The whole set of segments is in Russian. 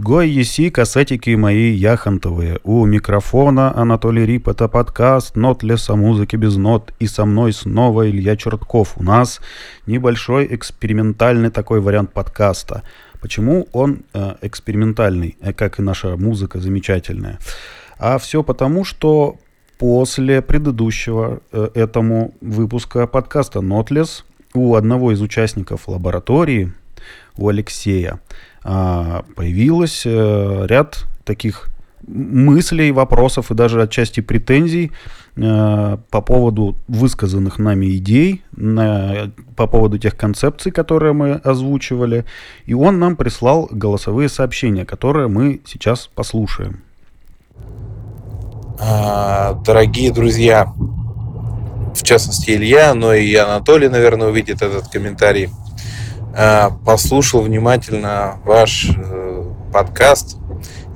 Гой еси, кассетики мои яхонтовые. У микрофона Анатолий Рип, это подкаст «Нот леса музыки без нот». И со мной снова Илья Чертков. У нас небольшой экспериментальный такой вариант подкаста. Почему он э, экспериментальный, э, как и наша музыка замечательная? А все потому, что после предыдущего э, этому выпуска подкаста «Нотлес» у одного из участников лаборатории, у Алексея, появилось э, ряд таких мыслей, вопросов и даже отчасти претензий э, по поводу высказанных нами идей, по поводу тех концепций, которые мы озвучивали. И он нам прислал голосовые сообщения, которые мы сейчас послушаем. А, дорогие друзья, в частности Илья, но и Анатолий, наверное, увидит этот комментарий. Э, послушал внимательно ваш э, подкаст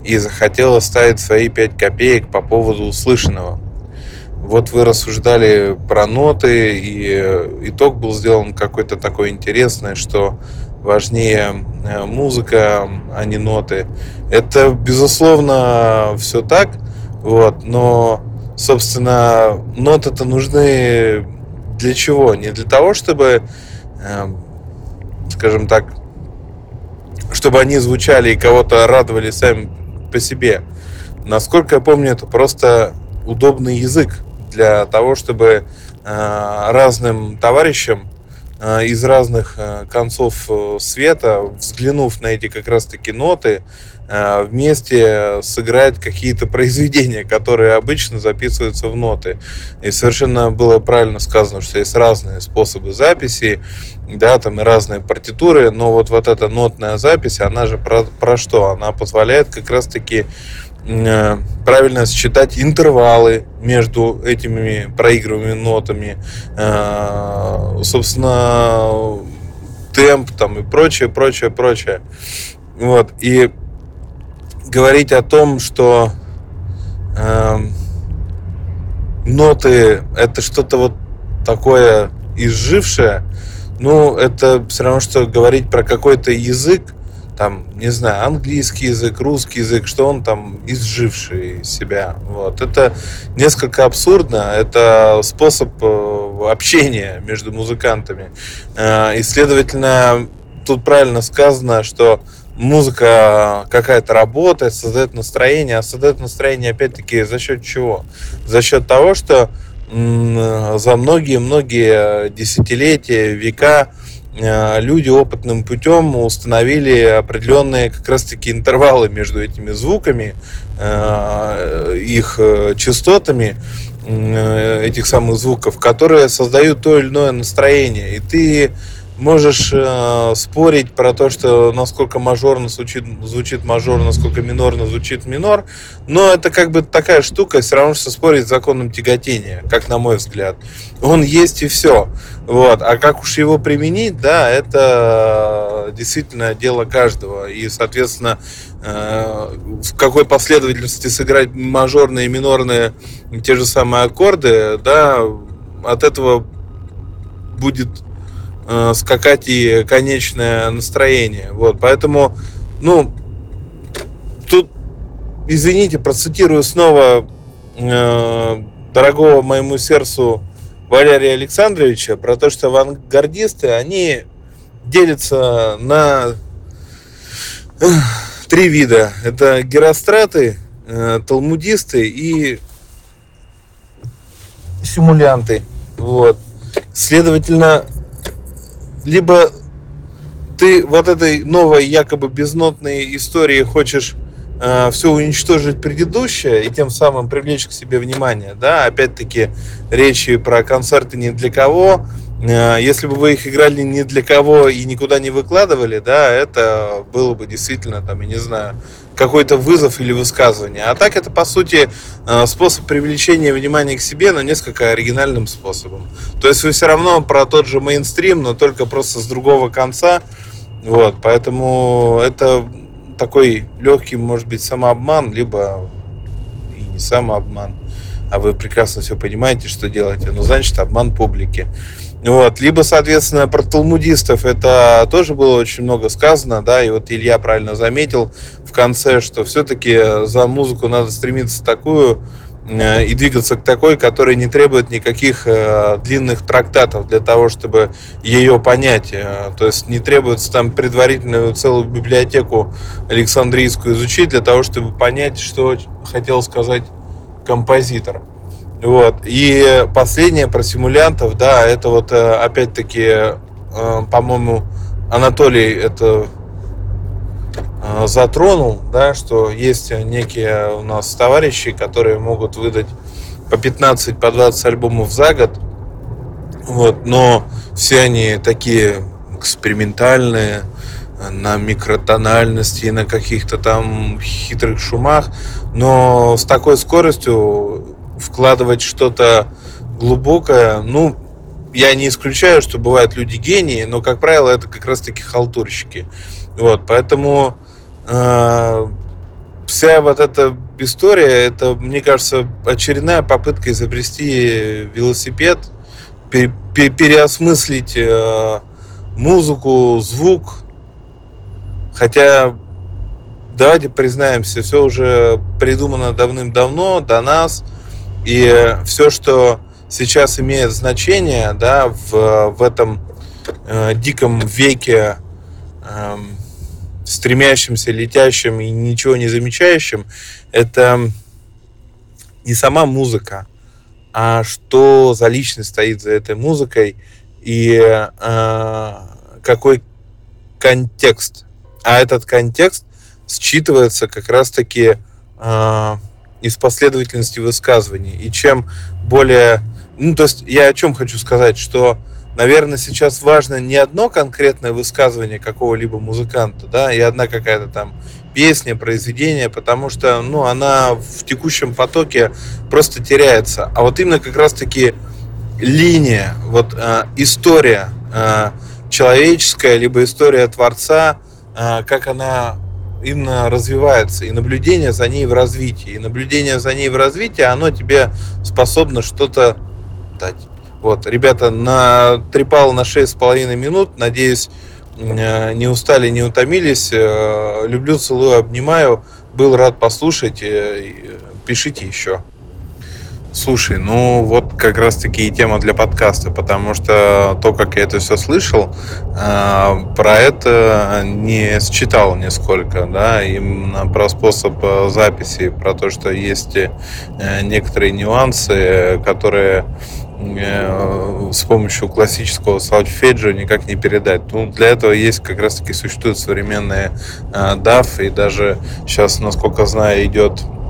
и захотел оставить свои 5 копеек по поводу услышанного. Вот вы рассуждали про ноты, и э, итог был сделан какой-то такой интересный, что важнее музыка, а не ноты. Это, безусловно, все так, вот, но, собственно, ноты-то нужны для чего? Не для того, чтобы скажем так, чтобы они звучали и кого-то радовали сами по себе. Насколько я помню, это просто удобный язык для того, чтобы э, разным товарищам из разных э, концов света, взглянув на эти как раз-таки ноты, Э, вместе сыграть какие-то произведения, которые обычно записываются в ноты. И совершенно было правильно сказано, что есть разные способы записи, да, там и разные партитуры, но вот, вот эта нотная запись, она же про, про что? Она позволяет как раз-таки э, правильно считать интервалы между этими проигрываемыми нотами, э, собственно, темп там и прочее, прочее, прочее. Вот, и говорить о том, что э, ноты это что-то вот такое изжившее, ну, это все равно, что говорить про какой-то язык, там, не знаю, английский язык, русский язык, что он там изживший себя. Вот. Это несколько абсурдно, это способ э, общения между музыкантами. Э, и, следовательно, тут правильно сказано, что музыка какая-то работает, создает настроение, а создает настроение опять-таки за счет чего? За счет того, что за многие-многие десятилетия, века люди опытным путем установили определенные как раз-таки интервалы между этими звуками, э, их э, частотами этих самых звуков, которые создают то или иное настроение. И ты можешь э, спорить про то, что насколько мажорно звучит, звучит мажор, насколько минорно звучит минор, но это как бы такая штука, все равно, что спорить с законом тяготения, как на мой взгляд. Он есть и все. Вот. А как уж его применить, да, это действительно дело каждого. И, соответственно, э, в какой последовательности сыграть мажорные и минорные те же самые аккорды, да, от этого будет э, скакать и конечное настроение. Вот, поэтому, ну, тут, извините, процитирую снова э, дорогого моему сердцу Валерия Александровича про то, что авангардисты, они делятся на э, три вида. Это геростраты, э, талмудисты и симулянты. Вот. Следовательно, либо ты вот этой новой якобы безнотной истории хочешь э, все уничтожить предыдущее и тем самым привлечь к себе внимание, да, опять-таки речи про концерты не для кого, э, если бы вы их играли не для кого и никуда не выкладывали, да, это было бы действительно, там, я не знаю, какой-то вызов или высказывание. А так это, по сути, э, способ привлечения внимания к себе, но несколько оригинальным способом. То есть вы все равно про тот же мейнстрим, но только просто с другого конца. Вот, поэтому это такой легкий, может быть, самообман, либо и не самообман. А вы прекрасно все понимаете, что делаете. Ну, значит, обман публики. Вот. Либо, соответственно, про талмудистов это тоже было очень много сказано, да, и вот Илья правильно заметил в конце, что все-таки за музыку надо стремиться такую э, и двигаться к такой, которая не требует никаких э, длинных трактатов для того, чтобы ее понять. Э, то есть не требуется там предварительную целую библиотеку Александрийскую изучить для того, чтобы понять, что хотел сказать композитор. Вот. И последнее про симулянтов, да, это вот э, опять-таки, э, по-моему, Анатолий это э, затронул, да, что есть некие у нас товарищи, которые могут выдать по 15, по 20 альбомов за год, вот, но все они такие экспериментальные, на микротональности, на каких-то там хитрых шумах, но с такой скоростью вкладывать что-то глубокое, ну, я не исключаю, что бывают люди гении, но, как правило, это как раз-таки халтурщики. Вот, поэтому э, вся вот эта история, это, мне кажется, очередная попытка изобрести велосипед, пере, пере, переосмыслить э, музыку, звук. Хотя, давайте признаемся, все уже придумано давным-давно, до нас – и все, что сейчас имеет значение, да, в, в этом э, диком веке, э, стремящимся, летящим и ничего не замечающим, это не сама музыка, а что за личность стоит за этой музыкой и э, какой контекст. А этот контекст считывается как раз-таки э, из последовательности высказываний. И чем более... Ну, то есть я о чем хочу сказать, что, наверное, сейчас важно не одно конкретное высказывание какого-либо музыканта, да, и одна какая-то там песня, произведение, потому что, ну, она в текущем потоке просто теряется. А вот именно как раз-таки линия, вот э, история э, человеческая, либо история Творца, э, как она именно развивается, и наблюдение за ней в развитии. И наблюдение за ней в развитии, оно тебе способно что-то дать. Вот, ребята, на трепал на 6,5 минут. Надеюсь, э, не устали, не утомились. Э, люблю, целую, обнимаю. Был рад послушать. Э, пишите еще. Слушай, ну вот как раз таки и тема для подкаста, потому что то, как я это все слышал, э, про это не считал нисколько, да, именно про способ э, записи, про то, что есть э, некоторые нюансы, которые с помощью классического сольфеджио никак не передать. Ну, для этого есть как раз таки существуют современные DAF, и даже сейчас, насколько знаю, идет Э,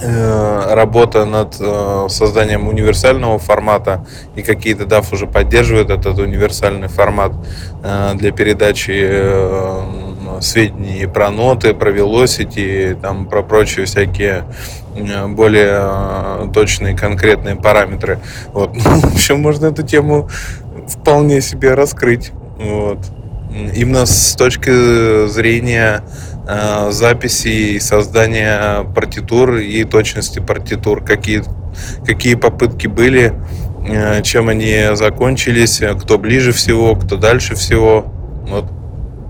работа над э, созданием универсального формата, и какие-то DAF уже поддерживают этот универсальный формат э, для передачи сведений про ноты, про velocity, там, про прочие всякие более точные конкретные параметры. Вот. Ну, в общем, можно эту тему вполне себе раскрыть. Вот. Именно с точки зрения Э, записи и создания партитур и точности партитур, какие, какие попытки были, э, чем они закончились, кто ближе всего, кто дальше всего. Вот,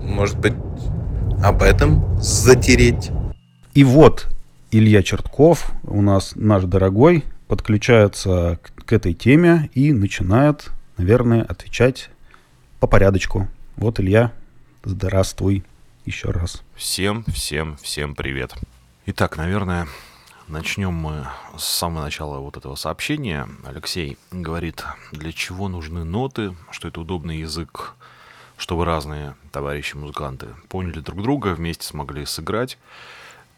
может быть, об этом затереть. И вот Илья Чертков, у нас наш дорогой, подключается к, к этой теме и начинает, наверное, отвечать по порядочку. Вот, Илья, здравствуй еще раз. Всем, всем, всем привет. Итак, наверное, начнем мы с самого начала вот этого сообщения. Алексей говорит, для чего нужны ноты, что это удобный язык, чтобы разные товарищи-музыканты поняли друг друга, вместе смогли сыграть.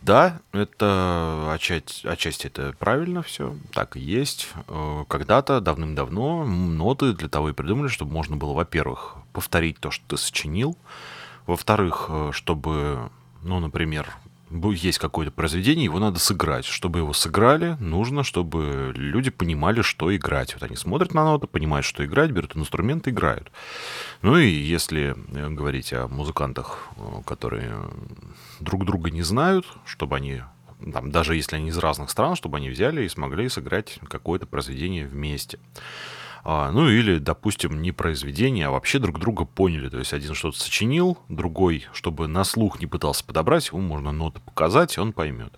Да, это отчасти, отчасти это правильно все, так и есть. Э, когда-то, давным-давно, ноты для того и придумали, чтобы можно было, во-первых, повторить то, что ты сочинил, во-вторых, э, чтобы, ну, например, есть какое-то произведение, его надо сыграть. Чтобы его сыграли, нужно, чтобы люди понимали, что играть. Вот они смотрят на ноты, понимают, что играть, берут инструмент, играют. Ну и если э, говорить о музыкантах, э, которые друг друга не знают, чтобы они там, даже если они из разных стран, чтобы они взяли и смогли сыграть какое-то произведение вместе. А, ну или, допустим, не произведение, а вообще друг друга поняли. То есть один что-то сочинил, другой, чтобы на слух не пытался подобрать, ему можно ноты показать, он поймет.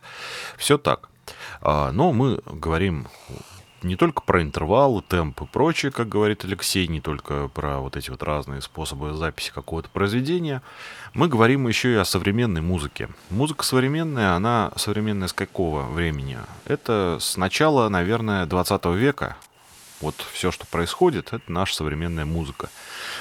Все так. А, но мы говорим не только про интервалы, темп и прочее, как говорит Алексей, не только про вот эти вот разные способы записи какого-то произведения. Мы говорим еще и о современной музыке. Музыка современная, она современная с какого времени? Это с начала, наверное, 20 века, вот все, что происходит, это наша современная музыка.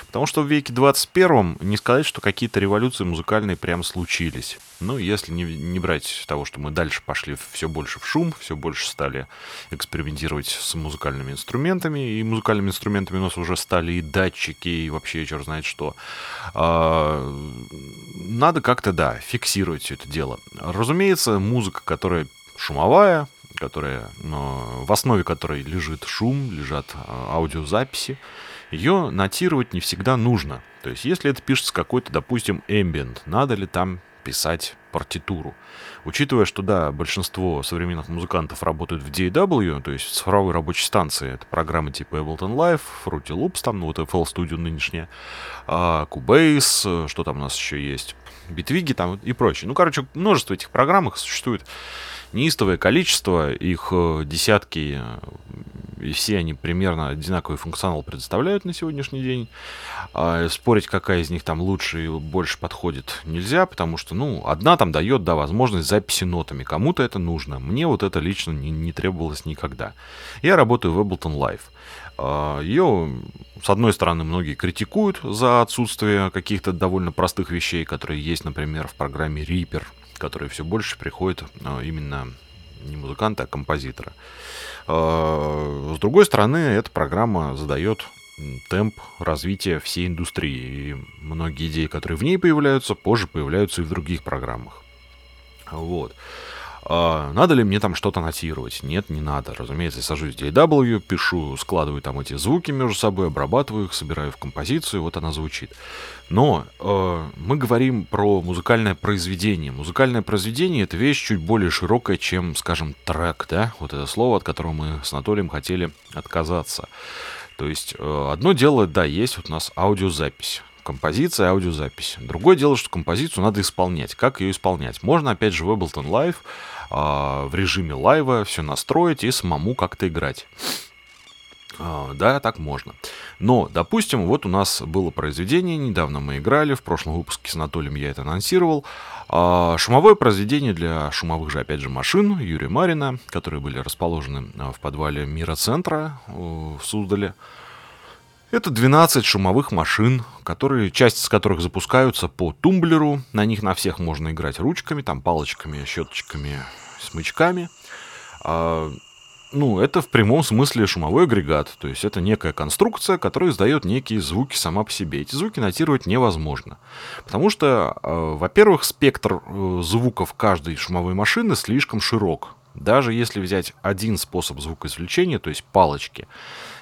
Потому что в веке 21 не сказать, что какие-то революции музыкальные прям случились. Ну, если не, не брать того, что мы дальше пошли все больше в шум, все больше стали экспериментировать с музыкальными инструментами, и музыкальными инструментами у нас уже стали и датчики, и вообще черт знает что. А, надо как-то, да, фиксировать все это дело. Разумеется, музыка, которая шумовая, которая, в основе которой лежит шум, лежат а, аудиозаписи, ее нотировать не всегда нужно. То есть, если это пишется какой-то, допустим, ambient, надо ли там писать партитуру. Учитывая, что, да, большинство современных музыкантов работают в DAW, то есть в цифровой рабочей станции, это программы типа Ableton Live, Fruity Loops, там, ну, вот FL Studio нынешняя, а, Cubase, что там у нас еще есть, Bitwig там и прочее. Ну, короче, множество этих программ их существует неистовое количество, их э, десятки, э, и все они примерно одинаковый функционал предоставляют на сегодняшний день. А спорить, какая из них там лучше и больше подходит, нельзя, потому что, ну, одна там дает, да, возможность записи нотами. Кому-то это нужно. Мне вот это лично не, не требовалось никогда. Я работаю в Ableton Live. А, Ее, с одной стороны, многие критикуют за отсутствие каких-то довольно простых вещей, которые есть, например, в программе Reaper, которые все больше приходят а, именно не музыканта, а композитора. А, с другой стороны, эта программа задает темп развития всей индустрии. И многие идеи, которые в ней появляются, позже появляются и в других программах. Вот. А, надо ли мне там что-то нотировать? Нет, не надо. Разумеется, я сажусь в DAW, пишу, складываю там эти звуки между собой, обрабатываю их, собираю в композицию, вот она звучит. Но э, мы говорим про музыкальное произведение. Музыкальное произведение — это вещь чуть более широкая, чем, скажем, трек, да? Вот это слово, от которого мы с Анатолием хотели отказаться. То есть э, одно дело, да, есть вот у нас аудиозапись композиция, аудиозапись. Другое дело, что композицию надо исполнять. Как ее исполнять? Можно, опять же, в Ableton Live в режиме лайва все настроить и самому как-то играть. Э, да, так можно. Но, допустим, вот у нас было произведение, недавно мы играли, в прошлом выпуске с Анатолием я это анонсировал. Э, шумовое произведение для шумовых же, опять же, машин Юрия Марина, которые были расположены в подвале Мира Центра в Суздале. Это 12 шумовых машин, которые, часть из которых запускаются по тумблеру. На них на всех можно играть ручками, там палочками, щеточками, смычками. А, ну, это в прямом смысле шумовой агрегат. То есть это некая конструкция, которая издает некие звуки сама по себе. Эти звуки нотировать невозможно. Потому что, э, во-первых, спектр э, звуков каждой шумовой машины слишком широк. Даже если взять один способ звукоизвлечения, то есть палочки,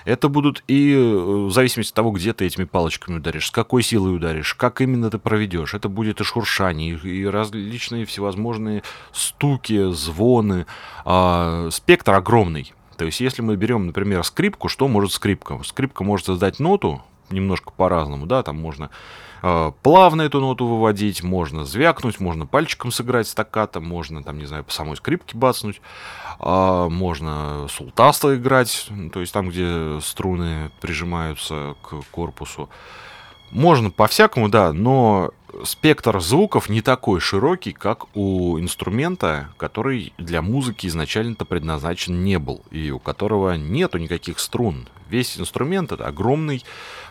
это будут и э, в зависимости от того, где ты этими палочками ударишь, с какой силой ударишь, как именно ты проведешь. Это будет и шуршание, и различные всевозможные стуки, звоны. А, спектр огромный. То есть, если мы берем, например, скрипку, что может скрипка? Скрипка может создать ноту немножко по-разному, да, там можно плавно эту ноту выводить, можно звякнуть, можно пальчиком сыграть стаккато, можно, там, не знаю, по самой скрипке бацнуть, э, можно султасто играть, то есть там, где струны прижимаются к корпусу. Можно по-всякому, да, но спектр звуков не такой широкий, как у инструмента, который для музыки изначально-то предназначен не был, и у которого нету никаких струн. Весь инструмент это огромный, э,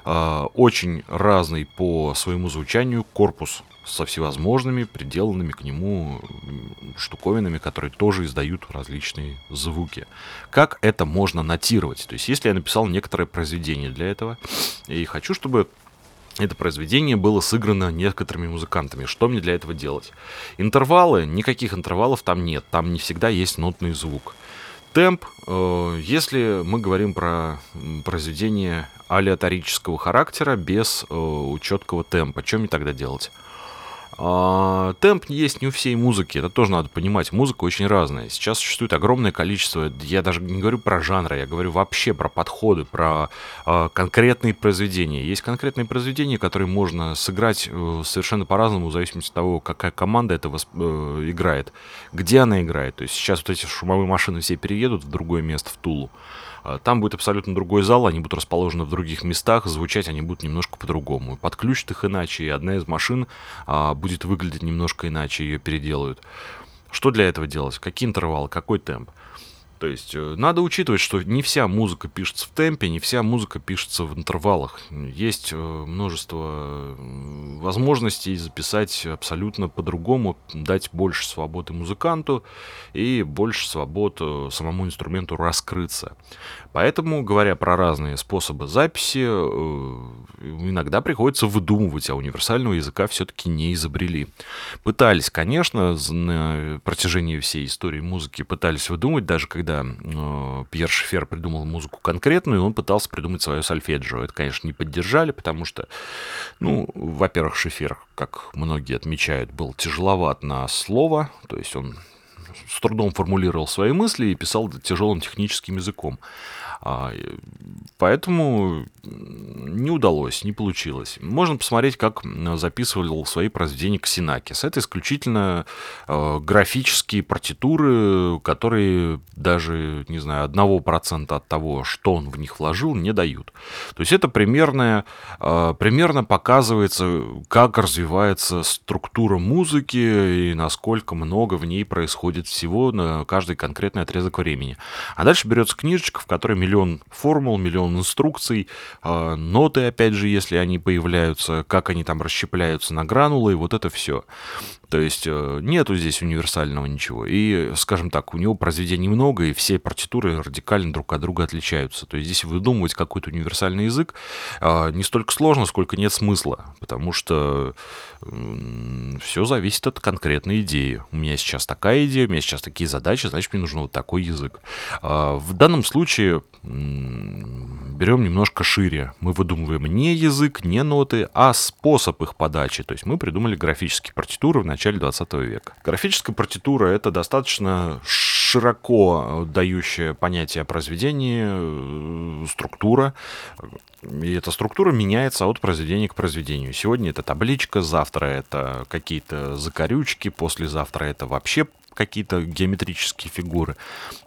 очень разный по своему звучанию корпус со всевозможными приделанными к нему штуковинами, которые тоже издают различные звуки. Как это можно нотировать? То есть, если я написал некоторое произведение для этого, и хочу, чтобы это произведение было сыграно некоторыми музыкантами. Что мне для этого делать? Интервалы, никаких интервалов там нет. Там не всегда есть нотный звук. Темп, э, если мы говорим про произведение алиаторического характера без э, четкого темпа, что мне тогда делать? А, темп есть не у всей музыки, это тоже надо понимать. Музыка очень разная. Сейчас существует огромное количество, я даже не говорю про жанры, я говорю вообще про подходы, про а, конкретные произведения. Есть конкретные произведения, которые можно сыграть э, совершенно по-разному, в зависимости от того, какая команда это восп... Э, играет, где она играет. То есть сейчас вот эти шумовые машины все переедут в другое место, в Тулу. А, там будет абсолютно другой зал, они будут расположены в других местах, звучать они будут немножко по-другому. Подключат их иначе, и одна из машин а, будет выглядеть немножко иначе, ее переделают. Что для этого делать? Какие интервалы, какой темп? То есть э, надо учитывать, что не вся музыка пишется в темпе, не вся музыка пишется в интервалах. Есть э, множество возможностей записать абсолютно по-другому, дать больше свободы музыканту и больше свобод э, самому инструменту раскрыться. Поэтому, говоря про разные способы записи, иногда приходится выдумывать, а универсального языка все-таки не изобрели. Пытались, конечно, на протяжении всей истории музыки пытались выдумать, даже когда когда э, Пьер Шефер придумал музыку конкретную, он пытался придумать свое сольфеджио. Это, конечно, не поддержали, потому что, ну, во-первых, Шефер, как многие отмечают, был тяжеловат на слово, то есть он с трудом формулировал свои мысли и писал тяжелым техническим языком. А, поэтому не удалось, не получилось. Можно посмотреть, как записывал свои произведения Ксенакис. Это исключительно э, графические партитуры, которые даже, не знаю, одного процента от того, что он в них вложил, не дают. То есть это примерно, э, примерно показывается, как развивается структура музыки и насколько много в ней происходит всего на каждый конкретный отрезок времени. А дальше берется книжечка, в которой миллион формул, миллион инструкций, а, ноты, опять же, если они появляются, как они там расщепляются на гранулы, вот это все. То есть э, нету здесь универсального ничего. И, скажем так, у него произведений много, и все партитуры радикально друг от друга отличаются. То есть здесь выдумывать какой-то универсальный язык а, не столько сложно, сколько нет смысла. Потому что все зависит от конкретной идеи. У меня сейчас такая идея, у меня сейчас такие задачи, значит, мне нужен вот такой язык. А, в данном случае берем немножко шире. Мы выдумываем не язык, не ноты, а способ их подачи. То есть мы придумали графические партитуры в начале 20 века. Графическая партитура — это достаточно широко дающее понятие о произведении, э, структура. И эта структура меняется от произведения к произведению. Сегодня это табличка, завтра это какие-то закорючки, послезавтра это вообще какие-то геометрические фигуры.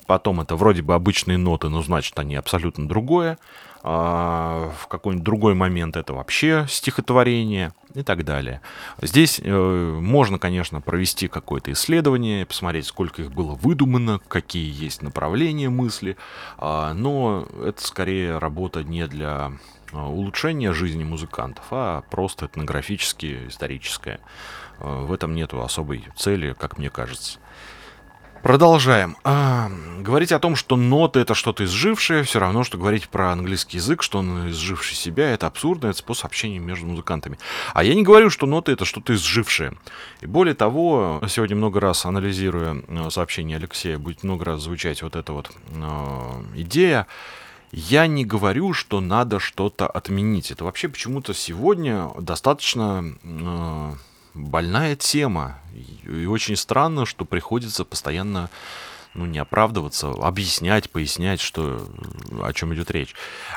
Потом это вроде бы обычные ноты, но значит они абсолютно другое. А в какой-нибудь другой момент это вообще стихотворение и так далее. Здесь э, можно, конечно, провести какое-то исследование, посмотреть, сколько их было выдумано, какие есть направления мысли, э, но это скорее работа не для а, улучшения жизни музыкантов, а просто этнографически историческая. Э, в этом нету особой цели, как мне кажется. Продолжаем. А, говорить о том, что ноты это что-то изжившее, все равно, что говорить про английский язык, что он изживший себя, это абсурдно, это способ общения между музыкантами. А я не говорю, что ноты это что-то изжившее. И более того, сегодня много раз анализируя э, сообщение Алексея, будет много раз звучать вот эта вот э, идея. Я не говорю, что надо что-то отменить. Это вообще почему-то сегодня достаточно... Э, больная тема. И очень странно, что приходится постоянно ну, не оправдываться, объяснять, пояснять, что, о чем идет речь.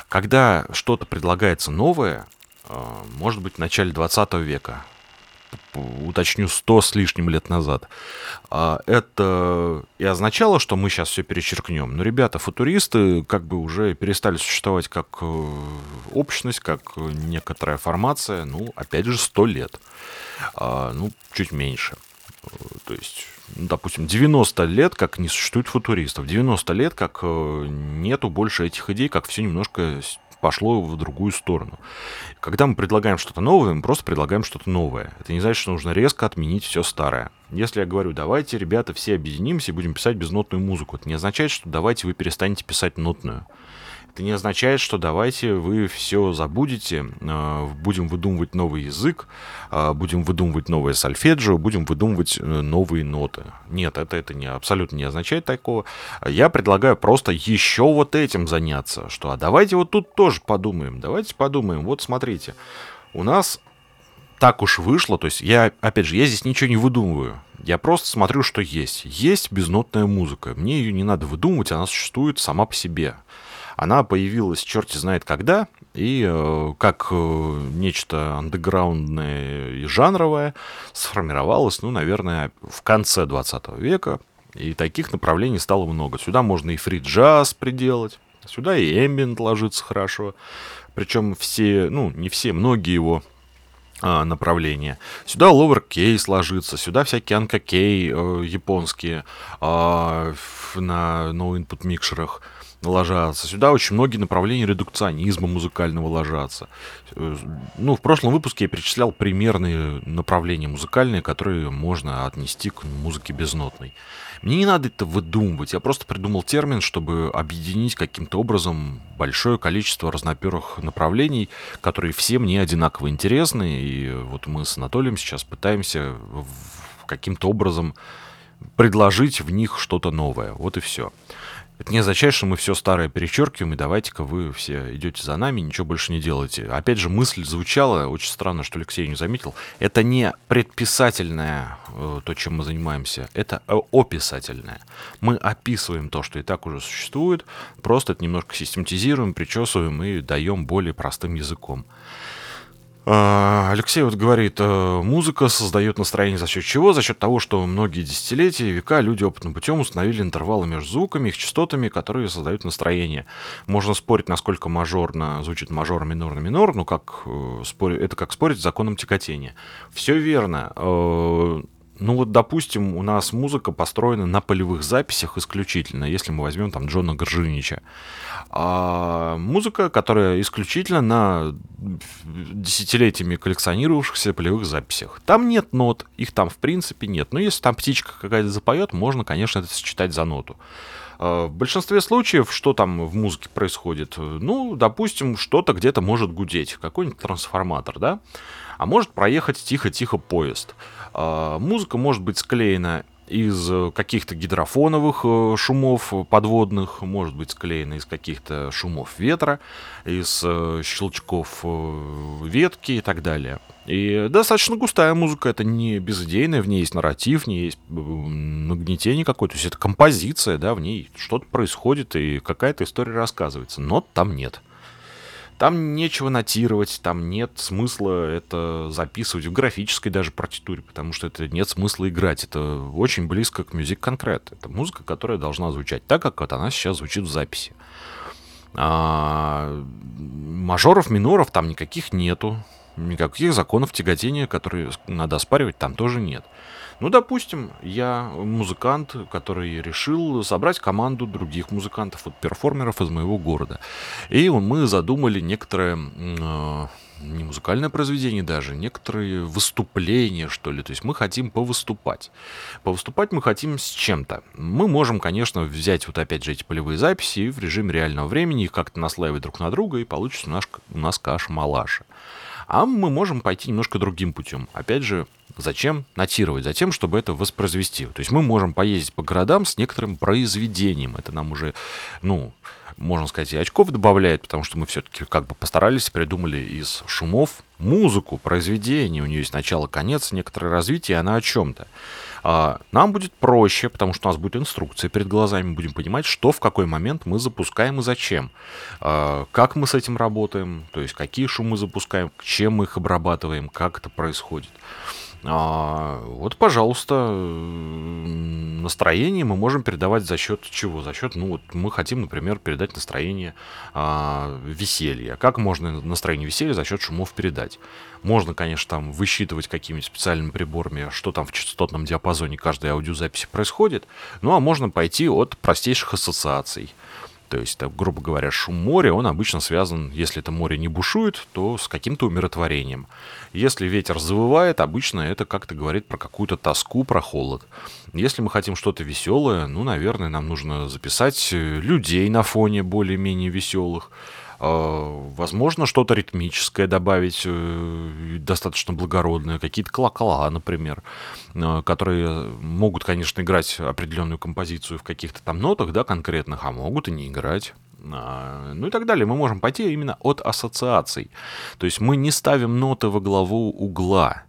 Когда что-то предлагается новое, а, может быть, в начале 20 века, уточню, 100 с лишним лет назад, а, это и означало, что мы сейчас все перечеркнем. Но ребята, футуристы как бы уже перестали существовать как э, общность, как некоторая формация, ну, опять же, 100 лет а, ну, чуть меньше. То есть, ну, допустим, 90 лет, как не существует футуристов, 90 лет, как э, нету больше этих идей, как все немножко пошло в другую сторону. Когда мы предлагаем что-то новое, мы просто предлагаем что-то новое. Это не значит, что нужно резко отменить все старое. Если я говорю, давайте, ребята, все объединимся и будем писать безнотную музыку, это не означает, что давайте вы перестанете писать нотную. Это не означает, что давайте вы все забудете, а, будем выдумывать новый язык, а, будем выдумывать новое сольфеджио, будем выдумывать э, новые ноты. Нет, это, это не, абсолютно не означает такого. Я предлагаю просто еще вот этим заняться, что а давайте вот тут тоже подумаем, давайте подумаем. Вот смотрите, у нас так уж вышло, то есть я, опять же, я здесь ничего не выдумываю. Я просто смотрю, что есть. Есть безнотная музыка. Мне ее не надо выдумывать, она существует сама по себе. Она появилась черти знает когда, и э, как э, нечто андеграундное и жанровое сформировалось, ну, наверное, в конце 20 века. И таких направлений стало много. Сюда можно и фри-джаз приделать, сюда и эмбиент ложится хорошо. Причем все, ну, не все, многие его а, направления. Сюда lowercase ложится, сюда всякие анкакей э, японские э, на no input микшерах ложатся. Сюда очень многие направления редукционизма музыкального ложатся. Э, ну, в прошлом выпуске я перечислял примерные направления музыкальные, которые можно отнести к музыке безнотной. Мне не надо это выдумывать, я просто придумал термин, чтобы объединить каким-то образом большое количество разноперых направлений, которые все мне одинаково интересны, и вот мы с Анатолием сейчас пытаемся каким-то образом предложить в них что-то новое. Вот и все. Это не означает, что мы все старое перечеркиваем, и давайте-ка вы все идете за нами, ничего больше не делаете. Опять же, мысль звучала, очень странно, что Алексей не заметил. Это не предписательное, э, то, чем мы занимаемся, это описательное. Мы описываем то, что и так уже существует, просто это немножко систематизируем, причесываем и даем более простым языком. А, Алексей вот говорит, э, музыка создает настроение за счет чего? За счет того, что многие десятилетия, века люди опытным путем установили интервалы между звуками, их частотами, которые создают настроение. Можно спорить, насколько мажорно звучит мажор, минор минор, но как, э, это как спорить с законом тяготения. Все верно. Э, ну вот, допустим, у нас музыка построена на полевых записях исключительно, если мы возьмем там Джона Горжинича. А музыка, которая исключительно на десятилетиями коллекционировавшихся полевых записях. Там нет нот, их там в принципе нет. Но если там птичка какая-то запоет, можно, конечно, это сочетать за ноту. А в большинстве случаев, что там в музыке происходит? Ну, допустим, что-то где-то может гудеть, какой-нибудь трансформатор, да? А может проехать тихо-тихо поезд. А, музыка может быть склеена из каких-то гидрофоновых э, шумов подводных, может быть склеена из каких-то шумов ветра, из э, щелчков э, ветки и так далее. И достаточно густая музыка, это не безыдейная, в ней есть нарратив, в ней есть нагнетение какое-то, то есть это композиция, да, в ней что-то происходит и какая-то история рассказывается, но там нет. Там нечего нотировать, там нет смысла это записывать в графической даже партитуре, потому что это нет смысла играть. Это очень близко к мюзик конкрет. Это музыка, которая должна звучать так, как вот она сейчас звучит в записи. А, мажоров, миноров там никаких нету. Никаких законов тяготения, которые надо оспаривать, там тоже нет. Ну, допустим, я музыкант, который решил собрать команду других музыкантов, вот перформеров из моего города. И мы задумали некоторое э, не музыкальное произведение даже, некоторые выступления, что ли. То есть мы хотим повыступать. Повыступать мы хотим с чем-то. Мы можем, конечно, взять вот опять же эти полевые записи в режиме реального времени их как-то наслаивать друг на друга, и получится у нас, у нас каша-малаша. А мы можем пойти немножко другим путем. Опять же, зачем нотировать? Затем, чтобы это воспроизвести. То есть мы можем поездить по городам с некоторым произведением. Это нам уже, ну, можно сказать, и очков добавляет, потому что мы все-таки как бы постарались, придумали из шумов музыку, произведение. У нее есть начало, конец, некоторое развитие, она о чем-то. А, нам будет проще, потому что у нас будет инструкция перед глазами, мы будем понимать, что в какой момент мы запускаем и зачем. А, как мы с этим работаем, то есть какие шумы запускаем, чем мы их обрабатываем, как это происходит. А, вот, пожалуйста, настроение мы можем передавать за счет чего? За счет, ну вот мы хотим, например, передать настроение а, веселья. Как можно настроение веселья за счет шумов передать? Можно, конечно, там высчитывать какими-то специальными приборами, что там в частотном диапазоне каждой аудиозаписи происходит. Ну а можно пойти от простейших ассоциаций. То есть, так, грубо говоря, шум моря, он обычно связан, если это море не бушует, то с каким-то умиротворением. Если ветер завывает, обычно это как-то говорит про какую-то тоску, про холод. Если мы хотим что-то веселое, ну, наверное, нам нужно записать э, людей на фоне более-менее веселых. А, возможно, что-то ритмическое добавить, э, достаточно благородное, какие-то колокола, например, э, которые могут, конечно, играть определенную композицию в каких-то там нотах, да, конкретных, а могут и не играть. а, ну и так далее. Мы можем пойти именно от ассоциаций. То есть мы не ставим ноты во главу угла.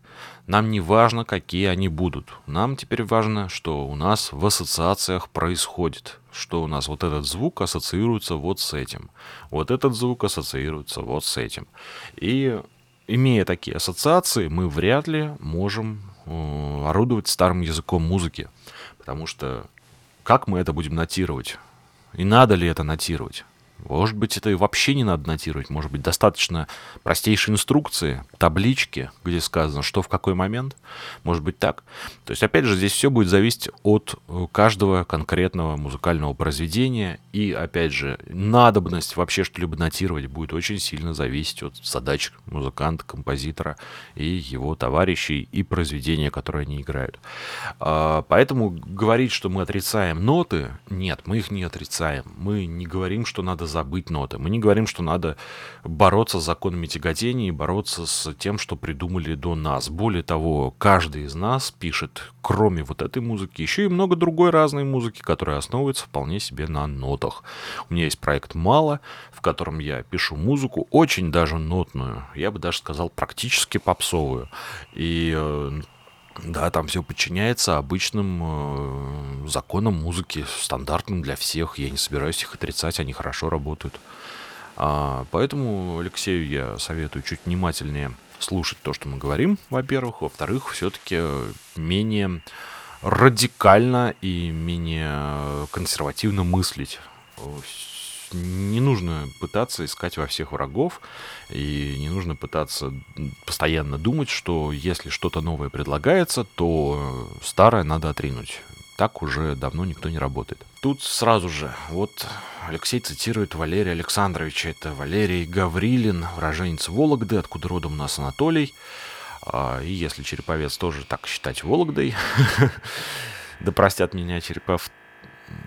Нам не важно, какие они будут. Нам теперь важно, что у нас в ассоциациях происходит. Что у нас вот этот звук ассоциируется вот с этим. Вот этот звук ассоциируется вот с этим. И имея такие ассоциации, мы вряд ли можем э, орудовать старым языком музыки. Потому что как мы это будем нотировать? И надо ли это нотировать? Может быть, это и вообще не надо нотировать. Может быть, достаточно простейшей инструкции, таблички, где сказано, что в какой момент. Может быть так. То есть, опять же, здесь все будет зависеть от э, каждого конкретного музыкального произведения. И, опять же, надобность вообще что-либо нотировать будет очень сильно зависеть от задач музыканта, композитора и его товарищей и произведения, которые они играют. А, поэтому говорить, что мы отрицаем ноты, нет, мы их не отрицаем. Мы не говорим, что надо забыть ноты. Мы не говорим, что надо бороться с законами тяготения и бороться с тем, что придумали до нас. Более того, каждый из нас пишет, кроме вот этой музыки, еще и много другой разной музыки, которая основывается вполне себе на нотах. У меня есть проект «Мало», в котором я пишу музыку, очень даже нотную, я бы даже сказал практически попсовую. И э, да, там все подчиняется обычным э, законам музыки, стандартным для всех. Я не собираюсь их отрицать, они хорошо работают. А, поэтому Алексею я советую чуть внимательнее слушать то, что мы говорим, во-первых. Во-вторых, все-таки менее радикально и менее консервативно мыслить не нужно пытаться искать во всех врагов, и не нужно пытаться постоянно думать, что если что-то новое предлагается, то старое надо отринуть. Так уже давно никто не работает. Тут сразу же, вот Алексей цитирует Валерия Александровича. Это Валерий Гаврилин, уроженец Вологды, откуда родом у нас Анатолий. А, и если Череповец тоже так считать Вологдой, да простят меня Черепов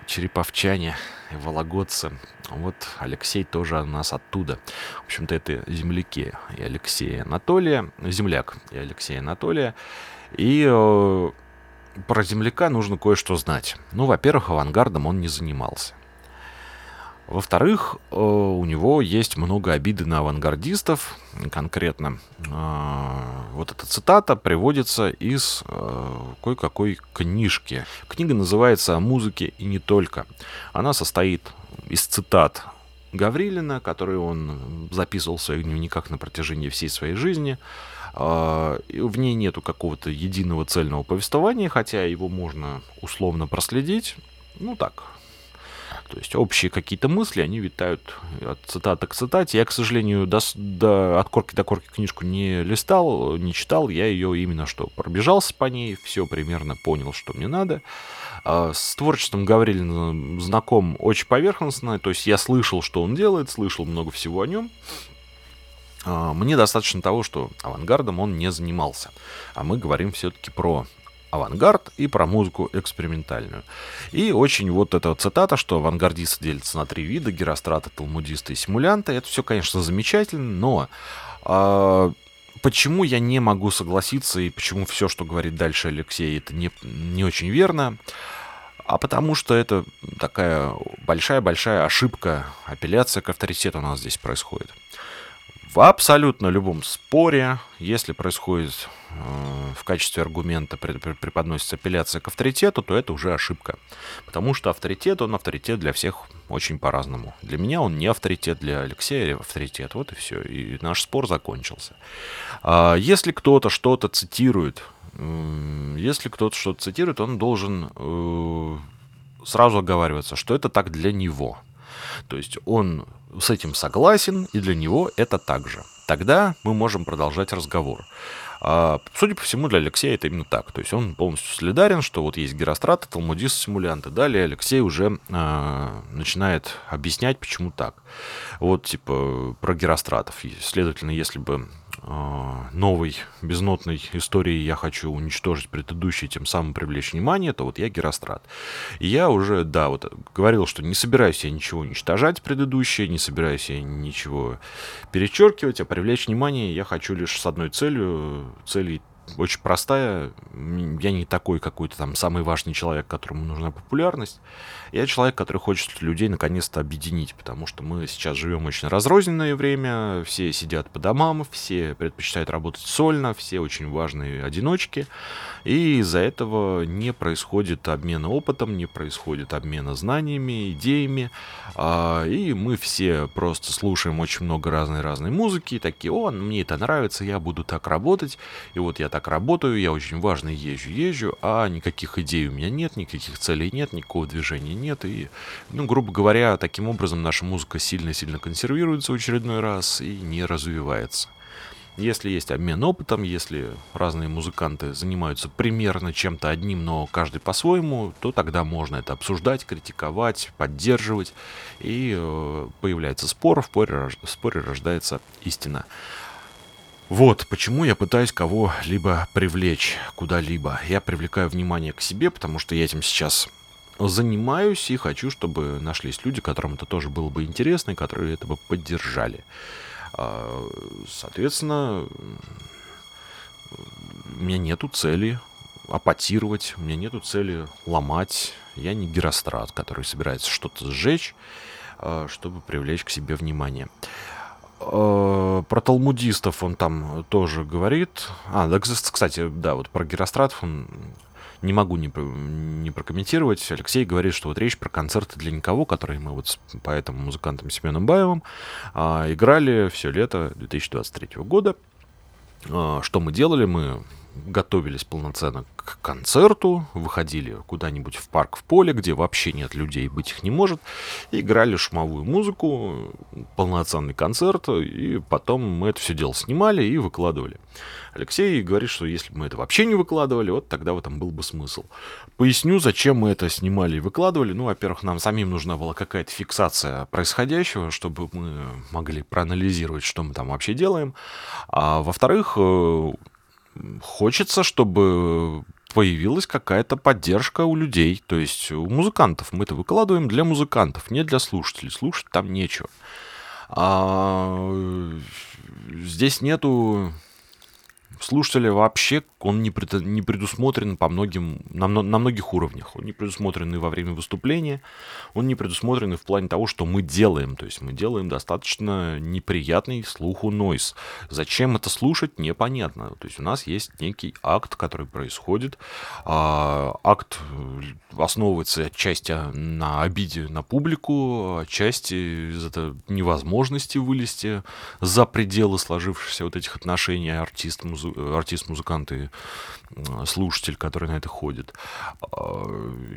череповчане вологодцы. Вот Алексей тоже у нас оттуда. В общем-то, это земляки и Алексея Анатолия, земляк и Алексея Анатолия. И э, про земляка нужно кое-что знать. Ну, во-первых, авангардом он не занимался. Во-вторых, э, у него есть много обиды на авангардистов. Конкретно э, вот эта цитата приводится из э, кое-какой книжки. Книга называется «О музыке и не только». Она состоит из цитат Гаврилина, которые он записывал в своих дневниках на протяжении всей своей жизни. В ней нету какого-то единого цельного повествования, хотя его можно условно проследить. Ну так, то есть общие какие-то мысли, они витают от цитаты к цитате. Я, к сожалению, до, до, от корки до корки книжку не листал, не читал. Я ее именно что пробежался по ней, все примерно понял, что мне надо. А с творчеством Гаврилина знаком очень поверхностно. То есть я слышал, что он делает, слышал много всего о нем. А, мне достаточно того, что авангардом он не занимался. А мы говорим все-таки про авангард и про музыку экспериментальную. И очень вот эта цитата, что авангардисты делятся на три вида, геростраты, талмудисты и симулянты. Это все, конечно, замечательно, но э, почему я не могу согласиться и почему все, что говорит дальше Алексей, это не, не очень верно? А потому что это такая большая-большая ошибка, апелляция к авторитету у нас здесь происходит. В абсолютно любом споре, если происходит э, в качестве аргумента преподносится апелляция к авторитету, то это уже ошибка. Потому что авторитет, он авторитет для всех очень по-разному. Для меня он не авторитет, для Алексея авторитет. Вот и все. И наш спор закончился. А если кто-то что-то цитирует, если кто-то что-то цитирует, он должен э, сразу оговариваться, что это так для него. То есть он с этим согласен, и для него это так же. Тогда мы можем продолжать разговор. А, судя по всему, для Алексея это именно так. То есть он полностью солидарен, что вот есть геростраты, талмудисты, симулянты. Далее Алексей уже а, начинает объяснять, почему так. Вот, типа, про геростратов. Следовательно, если бы новой безнотной истории я хочу уничтожить предыдущий, тем самым привлечь внимание, то вот я Герострат. И я уже, да, вот говорил, что не собираюсь я ничего уничтожать предыдущее, не собираюсь я ничего перечеркивать, а привлечь внимание я хочу лишь с одной целью, целью очень простая. Я не такой какой-то там самый важный человек, которому нужна популярность. Я человек, который хочет людей наконец-то объединить, потому что мы сейчас живем очень разрозненное время, все сидят по домам, все предпочитают работать сольно, все очень важные одиночки, и из-за этого не происходит обмена опытом, не происходит обмена знаниями, идеями, а, и мы все просто слушаем очень много разной-разной музыки, и такие, о, мне это нравится, я буду так работать, и вот я так работаю, я очень важный езжу, езжу, а никаких идей у меня нет, никаких целей нет, никакого движения нет. И, ну, грубо говоря, таким образом наша музыка сильно-сильно консервируется в очередной раз и не развивается. Если есть обмен опытом, если разные музыканты занимаются примерно чем-то одним, но каждый по-своему, то тогда можно это обсуждать, критиковать, поддерживать, и э, появляется спор, в споре, в споре рождается истина. Вот почему я пытаюсь кого-либо привлечь куда-либо. Я привлекаю внимание к себе, потому что я этим сейчас занимаюсь и хочу, чтобы нашлись люди, которым это тоже было бы интересно и которые это бы поддержали. А, соответственно, у меня нету цели апатировать, у меня нету цели ломать. Я не герострат, который собирается что-то сжечь, а, чтобы привлечь к себе внимание. Э, про талмудистов он там тоже говорит. А, да, кстати, да, вот про Геростратов он не могу не, не прокомментировать. Алексей говорит, что вот речь про концерты для никого, которые мы вот с поэтом музыкантом Семеном Баевым а, играли все лето 2023 года. А, что мы делали? Мы готовились полноценно к концерту, выходили куда-нибудь в парк в поле, где вообще нет людей, быть их не может, играли шумовую музыку, полноценный концерт, и потом мы это все дело снимали и выкладывали. Алексей говорит, что если бы мы это вообще не выкладывали, вот тогда в этом был бы смысл. Поясню, зачем мы это снимали и выкладывали. Ну, во-первых, нам самим нужна была какая-то фиксация происходящего, чтобы мы могли проанализировать, что мы там вообще делаем. А во-вторых, э, хочется, чтобы появилась какая-то поддержка у людей, то есть у музыкантов. Мы это выкладываем для музыкантов, не для слушателей. Слушать там нечего. А здесь нету слушателя вообще он не, пред, не предусмотрен по многим, на, на многих уровнях. Он не предусмотрен и во время выступления, он не предусмотрен и в плане того, что мы делаем. То есть мы делаем достаточно неприятный слуху нойс. Зачем это слушать, непонятно. То есть у нас есть некий акт, который происходит. А, акт э, основывается отчасти на обиде на публику, отчасти из этой невозможности вылезти за пределы сложившихся вот этих отношений артист-музыкант артист, музыкант слушатель, который на это ходит. А,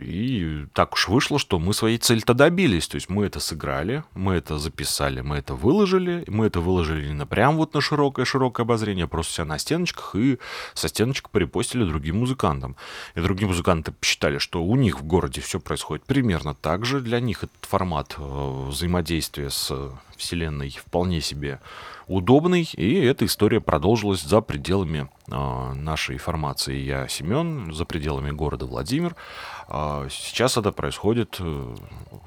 и так уж вышло, что мы своей цели-то добились. То есть мы это сыграли, мы это записали, мы это выложили. Мы это выложили не на прям вот на широкое-широкое обозрение, а просто себя на стеночках и со стеночек перепостили другим музыкантам. И другие музыканты посчитали, что у них в городе все происходит примерно так же. Для них этот формат э, взаимодействия с вселенной вполне себе удобный, и эта история продолжилась за пределами э, нашей формации «Я Семен», за пределами города Владимир. Э, сейчас это происходит э,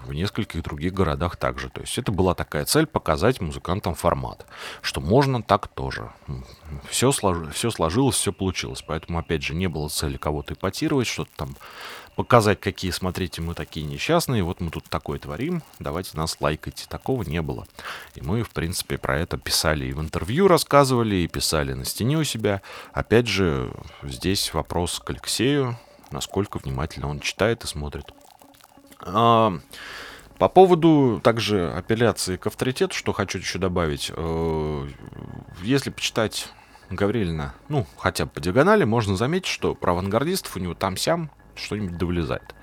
в нескольких других городах также. То есть это была такая цель показать музыкантам формат, что можно так тоже. Все, слож... все сложилось, все получилось. Поэтому, опять же, не было цели кого-то эпатировать, что-то там показать, какие, смотрите, мы такие несчастные, вот мы тут такое творим, давайте нас лайкайте. Такого не было. И мы, в принципе, про это писали и в интервью рассказывали, и писали на стене у себя. Опять же, здесь вопрос к Алексею, насколько внимательно он читает и смотрит. А, по поводу также апелляции к авторитету, что хочу еще добавить. Э, если почитать Гаврилина, ну, хотя бы по диагонали, можно заметить, что про авангардистов у него там-сям что-нибудь довылезает.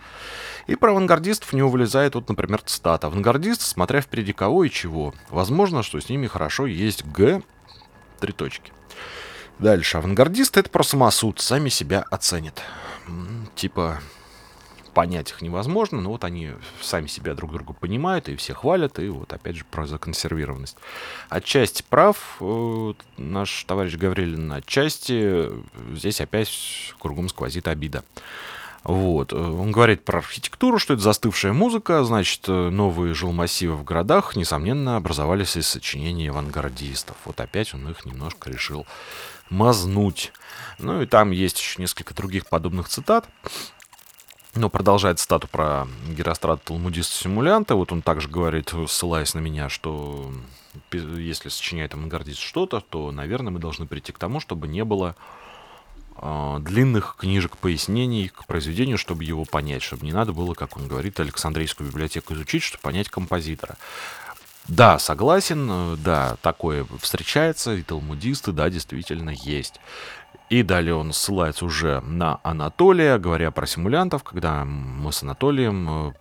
И про авангардистов него вылезает, вот, например, цитата. Авангардист, смотря впереди кого и чего. Возможно, что с ними хорошо есть Г. Три точки. Дальше. Авангардисты — это про самосуд. Сами себя оценят. Типа, понять их невозможно, но вот они сами себя друг друга понимают и все хвалят, и вот опять же про законсервированность. Отчасти прав э, наш товарищ Гаврилин, отчасти здесь опять кругом сквозит обида. Вот. Э, он говорит про архитектуру, что это застывшая музыка, значит, э, новые жилмассивы в городах, несомненно, образовались из сочинений авангардистов. Вот опять он их немножко решил мазнуть. Ну и там есть еще несколько других подобных цитат. Но продолжает стату про Герострата Талмудиста Симулянта. Вот он также говорит, ссылаясь на меня, что если сочиняет авангардист что-то, то, наверное, мы должны прийти к тому, чтобы не было длинных книжек пояснений к произведению, чтобы его понять, чтобы не надо было, как он говорит, Александрийскую библиотеку изучить, чтобы понять композитора. Да, согласен, э, да, такое встречается, и талмудисты, да, действительно есть. И далее он ссылается уже на Анатолия, говоря про симулянтов, когда мы с Анатолием э,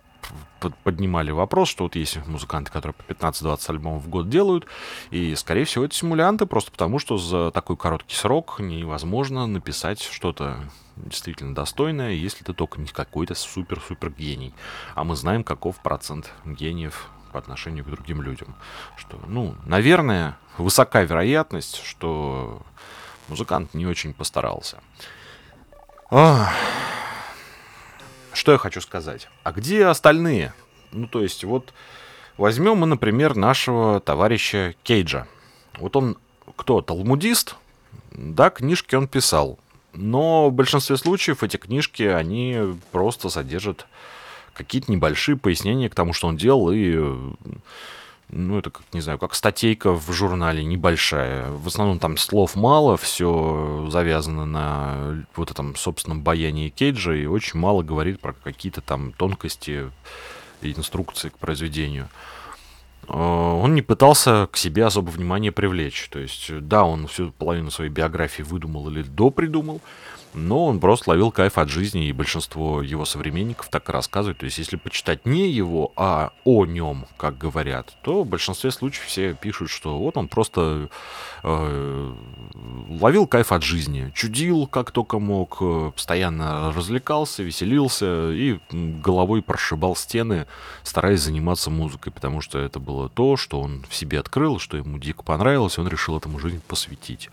поднимали вопрос, что вот есть музыканты, которые по 15-20 альбомов в год делают, и, скорее всего, это симулянты, просто потому что за такой короткий срок невозможно написать что-то действительно достойное, если ты только не какой-то супер-супер гений. А мы знаем, каков процент гениев по отношению к другим людям. Что, ну, наверное, высока вероятность, что Музыкант не очень постарался. Ох. Что я хочу сказать? А где остальные? Ну, то есть, вот возьмем мы, например, нашего товарища Кейджа. Вот он кто? Талмудист? Да, книжки он писал. Но в большинстве случаев эти книжки, они просто содержат какие-то небольшие пояснения к тому, что он делал, и ну, это, как, не знаю, как статейка в журнале небольшая. В основном там слов мало, все завязано на вот этом собственном баянии Кейджа, и очень мало говорит про какие-то там тонкости и инструкции к произведению. А, он не пытался к себе особо внимание привлечь. То есть, да, он всю половину своей биографии выдумал или допридумал, но он просто ловил кайф от жизни, и большинство его современников так и рассказывают. То есть, если почитать не его, а о нем, как говорят, то в большинстве случаев все пишут, что вот он просто э, ловил кайф от жизни, чудил как только мог, э, постоянно развлекался, веселился и головой прошибал стены, стараясь заниматься музыкой, потому что это было то, что он в себе открыл, что ему дико понравилось, и он решил этому жизнь посвятить.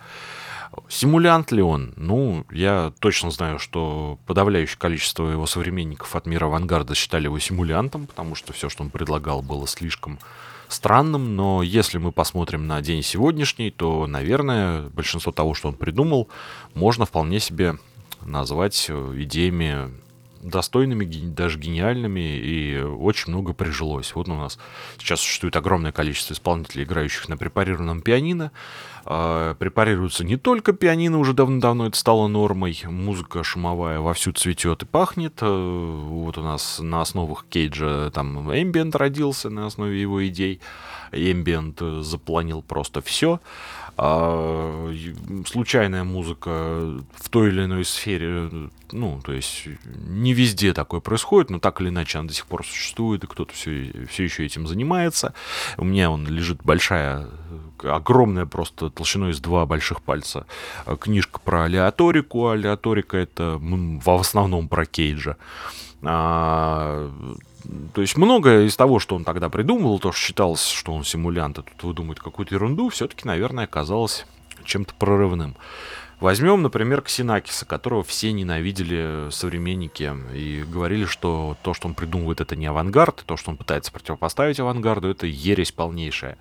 Симулянт ли он? Ну, я точно знаю, что подавляющее количество его современников от мира авангарда считали его симулянтом, потому что все, что он предлагал, было слишком странным, но если мы посмотрим на день сегодняшний, то, наверное, большинство того, что он придумал, можно вполне себе назвать э, идеями достойными, даже гениальными, и очень много прижилось. Вот у нас сейчас существует огромное количество исполнителей, играющих на препарированном пианино. А, препарируются не только пианино, уже давно-давно это стало нормой. Музыка шумовая вовсю цветет и пахнет. Э, вот у нас на основах Кейджа там Ambient родился на основе его идей. Ambient запланил просто все. А случайная музыка в той или иной сфере, ну, то есть не везде такое происходит, но так или иначе она до сих пор существует, и кто-то все, все еще этим занимается. У меня он лежит большая, огромная просто толщиной из два больших пальца книжка про алиаторику. Алиаторика это в основном про Кейджа. А, то есть многое из того, что он тогда придумывал, то, что считалось, что он симулянт, а тут выдумает какую-то ерунду, все-таки, наверное, оказалось чем-то прорывным. Возьмем, например, Ксенакиса, которого все ненавидели современники и говорили, что то, что он придумывает, это не авангард, то, что он пытается противопоставить авангарду, это ересь полнейшая.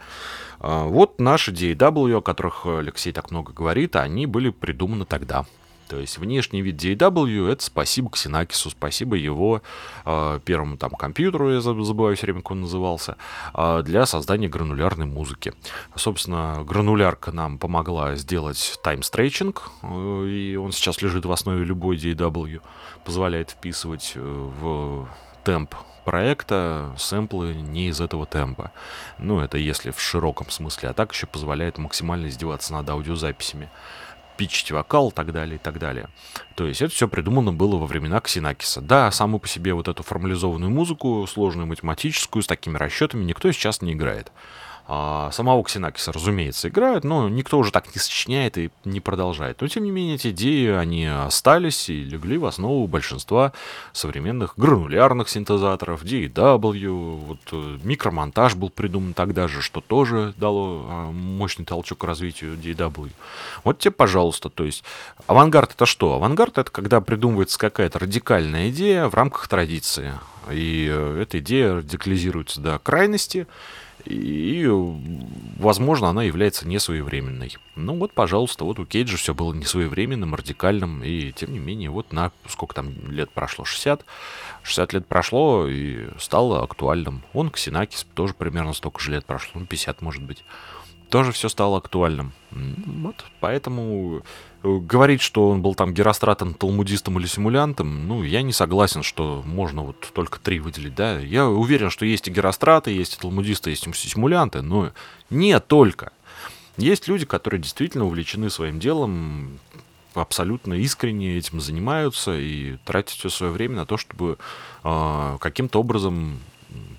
А, вот наши DAW, о которых Алексей так много говорит, они были придуманы тогда. То есть внешний вид DAW это спасибо Ксенакису, спасибо его э, первому там компьютеру, я забываю все время, как он назывался, э, для создания гранулярной музыки. Собственно, гранулярка нам помогла сделать таймстрейчинг, э, и он сейчас лежит в основе любой DAW, позволяет вписывать э, в темп проекта сэмплы не из этого темпа. Ну, это если в широком смысле, а так еще позволяет максимально издеваться над аудиозаписями питчить вокал и так далее, и так далее. То есть это все придумано было во времена Ксенакиса. Да, саму по себе вот эту формализованную музыку, сложную математическую, с такими расчетами никто сейчас не играет. А, самого Ксенакиса, разумеется, играют, но никто уже так не сочиняет и не продолжает. Но, тем не менее, эти идеи, они остались и легли в основу большинства современных гранулярных синтезаторов, DAW, вот э, микромонтаж был придуман тогда же, что тоже дало а, мощный толчок к развитию DAW. Вот тебе, пожалуйста, то есть авангард это что? Авангард это когда придумывается какая-то радикальная идея в рамках традиции. И э, эта идея радикализируется до крайности, и, возможно, она является несвоевременной. Ну вот, пожалуйста, вот у Кейджа все было несвоевременным, радикальным, и тем не менее, вот на сколько там лет прошло, 60, 60 лет прошло и стало актуальным. Он, Ксенакис, тоже примерно столько же лет прошло, ну 50 может быть тоже все стало актуальным. Вот, поэтому э, говорить, что он был там геростратом, талмудистом или симулянтом, ну, я не согласен, что можно вот только три выделить, да. Я уверен, что есть и геростраты, есть и талмудисты, есть и симулянты, но не только. Есть люди, которые действительно увлечены своим делом, абсолютно искренне этим занимаются и тратят все свое время на то, чтобы э, каким-то образом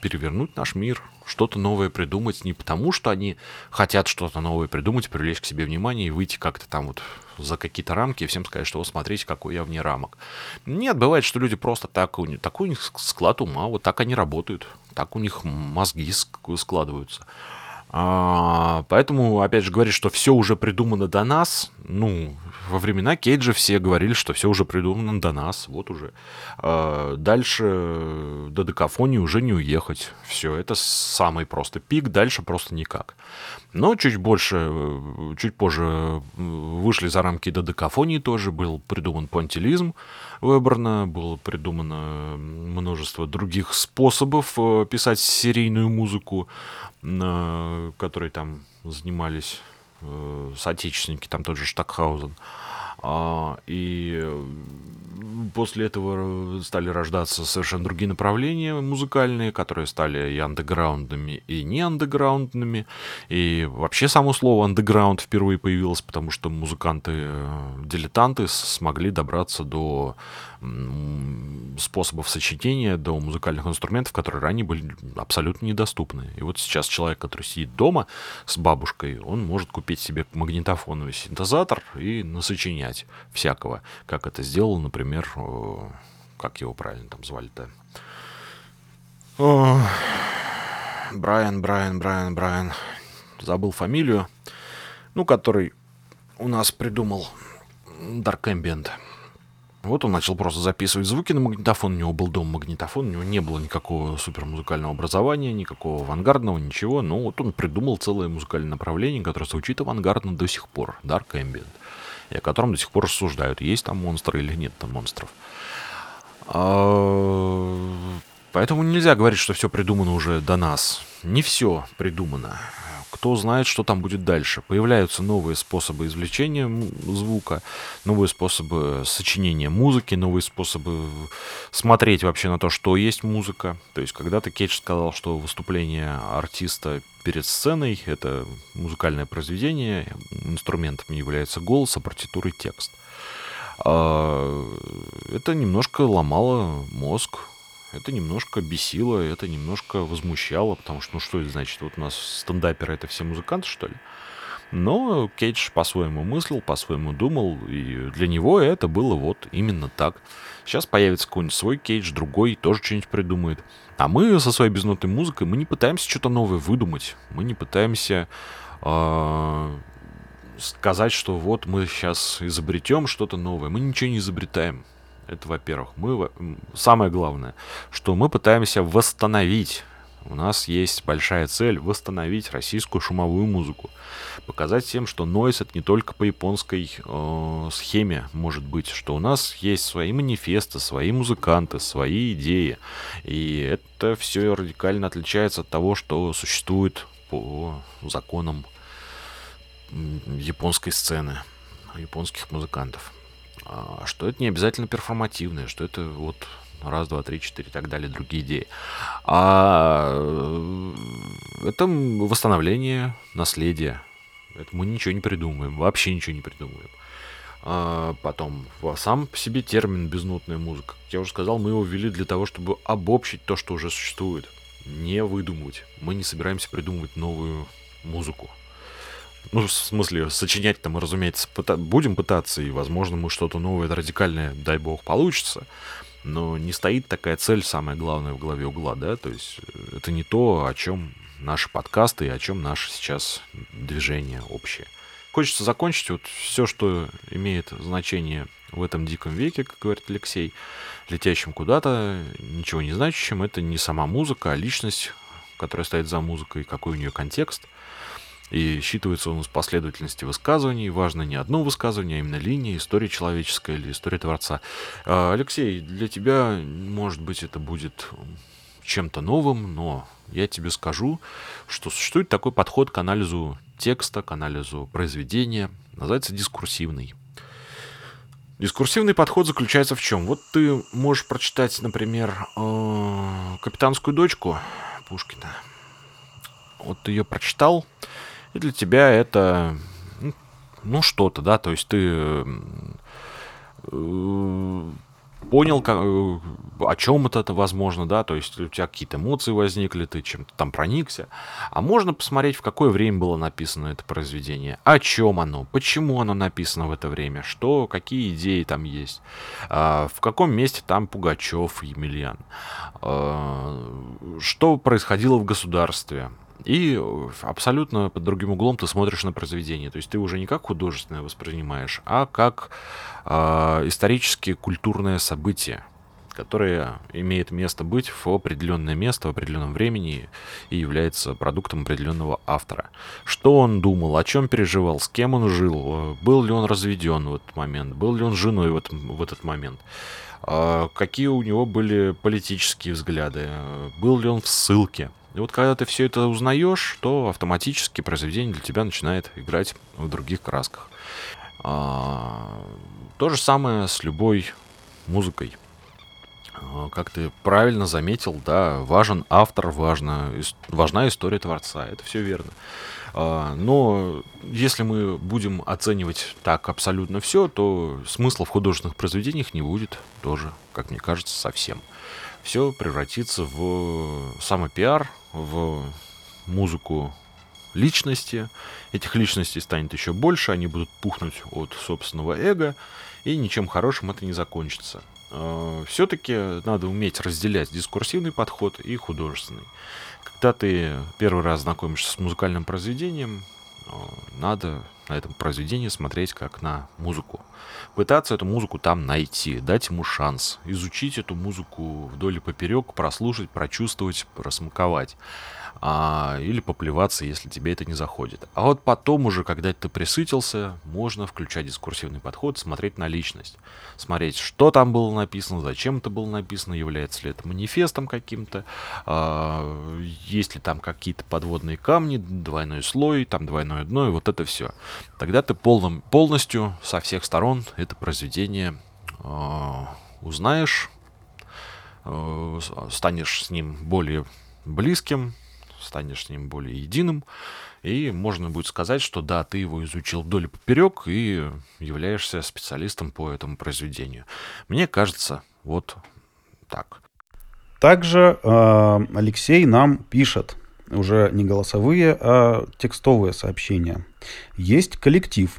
перевернуть наш мир, что-то новое придумать, не потому что они хотят что-то новое придумать, привлечь к себе внимание и выйти как-то там вот за какие-то рамки и всем сказать, что вот смотрите, какой я вне рамок. Нет, бывает, что люди просто так, такой у них склад ума, вот так они работают, так у них мозги складываются. А, поэтому, опять же, говорить, что все уже придумано до нас, ну, во времена Кейджа все говорили, что все уже придумано до нас, вот уже. А, дальше до декафонии уже не уехать. Все, это самый просто пик, дальше просто никак. Но чуть больше, чуть позже вышли за рамки до декафонии тоже, был придуман понтилизм выбрано, было придумано множество других способов э, писать серийную музыку которые там занимались э, соотечественники, там тот же Штакхаузен. А, и после этого стали рождаться совершенно другие направления музыкальные, которые стали и андеграундными, и не андеграундными. И вообще само слово андеграунд впервые появилось, потому что музыканты-дилетанты смогли добраться до способов сочетания, до музыкальных инструментов, которые ранее были абсолютно недоступны. И вот сейчас человек, который сидит дома с бабушкой, он может купить себе магнитофоновый синтезатор и насочинять всякого, как это сделал, например, как его правильно там звали-то? Брайан, Брайан, Брайан, Брайан. Забыл фамилию. Ну, который у нас придумал Dark Ambient. Вот он начал просто записывать звуки на магнитофон. У него был дом магнитофон, у него не было никакого супермузыкального образования, никакого авангардного, ничего. Но вот он придумал целое музыкальное направление, которое звучит авангардно до сих пор. Dark Ambient. И о котором до сих пор рассуждают, есть там монстры или нет там монстров. А, поэтому нельзя говорить, что все придумано уже до нас. Не все придумано. Кто знает, что там будет дальше. Появляются новые способы извлечения звука, новые способы сочинения музыки, новые способы смотреть вообще на то, что есть музыка. То есть когда-то Кейдж сказал, что выступление артиста перед сценой — это музыкальное произведение, инструментом является голос, а партитурой текст. А, это немножко ломало мозг, это немножко бесило, это немножко возмущало, потому что, ну что это значит, вот у нас стендаперы это все музыканты, что ли? Но Кейдж по-своему мыслил, по-своему думал, и для него это было вот именно так. Сейчас появится какой-нибудь свой Кейдж, другой тоже что-нибудь придумает. А мы со своей безнотной музыкой, мы не пытаемся что-то новое выдумать, мы не пытаемся э, сказать, что вот мы сейчас изобретем что-то новое. Мы ничего не изобретаем. Это, во-первых. Мы, самое главное, что мы пытаемся восстановить. У нас есть большая цель восстановить российскую шумовую музыку. Показать всем, что нойс это не только по японской э, схеме может быть, что у нас есть свои манифесты, свои музыканты, свои идеи. И это все радикально отличается от того, что существует по законам японской сцены, японских музыкантов. А, что это не обязательно перформативное, что это вот раз, два, три, четыре и так далее, другие идеи. А э, это восстановление наследия. Это мы ничего не придумываем, вообще ничего не придумываем. А потом, сам по себе термин «безнотная музыка». Как я уже сказал, мы его ввели для того, чтобы обобщить то, что уже существует. Не выдумывать. Мы не собираемся придумывать новую музыку. Ну, в смысле, сочинять там, разумеется, пыта- будем пытаться, и, возможно, мы что-то новое, радикальное, дай бог, получится. Но не стоит такая цель, самое главное, в голове угла, да, то есть э, это не то, о чем наши подкасты и о чем наше сейчас движение общее. Хочется закончить вот все, что имеет значение в этом диком веке, как говорит Алексей, летящим куда-то, ничего не значащим, это не сама музыка, а личность которая стоит за музыкой, какой у нее контекст. И считывается он из последовательности высказываний. Важно не одно высказывание, а именно линия, история человеческая или история Творца. А, Алексей, для тебя, может быть, это будет чем-то новым, но я тебе скажу, что существует такой подход к анализу текста, к анализу произведения, называется дискурсивный. Дискурсивный подход заключается в чем? Вот ты можешь прочитать, например, э, «Капитанскую дочку» Пушкина. Вот ты ее прочитал, и для тебя это, ну, ну что-то, да, то есть ты э, понял, э, о чем это, это возможно, да, то есть у тебя какие-то эмоции возникли, ты чем-то там проникся. А можно посмотреть, в какое время было написано это произведение, о чем оно, почему оно написано в это время, что, какие идеи там есть, а, в каком месте там Пугачев, Емельян, а, что происходило в государстве, и абсолютно под другим углом ты смотришь на произведение. То есть ты уже не как художественное воспринимаешь, а как э, исторически культурное событие, которое имеет место быть в определенное место, в определенном времени и является продуктом определенного автора. Что он думал, о чем переживал, с кем он жил, был ли он разведен в этот момент, был ли он женой в, этот в этот момент какие у него были политические взгляды, был ли он в ссылке, и вот когда ты все это узнаешь, то автоматически произведение для тебя начинает играть в других красках. А, то же самое с любой музыкой. А, как ты правильно заметил, да, важен автор, важна, важна история творца. Это все верно. А, но если мы будем оценивать так абсолютно все, то смысла в художественных произведениях не будет тоже, как мне кажется, совсем все превратится в самопиар, в музыку личности. Этих личностей станет еще больше, они будут пухнуть от собственного эго, и ничем хорошим это не закончится. А, Все-таки надо уметь разделять дискурсивный подход и художественный. Когда ты первый раз знакомишься с музыкальным произведением, а, надо на этом произведении смотреть как на музыку. Пытаться эту музыку там найти, дать ему шанс, изучить эту музыку вдоль и поперек, прослушать, прочувствовать, просмаковать а, или поплеваться, если тебе это не заходит. А вот потом уже, когда ты присытился, можно включать дискурсивный подход, смотреть на личность, смотреть, что там было написано, зачем это было написано, является ли это манифестом каким-то, а, есть ли там какие-то подводные камни, двойной слой, там двойное дно, и вот это все. Тогда ты полным, полностью со всех сторон это произведение а, узнаешь, а, станешь с ним более близким, станешь с ним более единым, и можно будет сказать, что да, ты его изучил вдоль и поперек и являешься специалистом по этому произведению. Мне кажется, вот так. Также э, Алексей нам пишет уже не голосовые, а текстовые сообщения. Есть коллектив.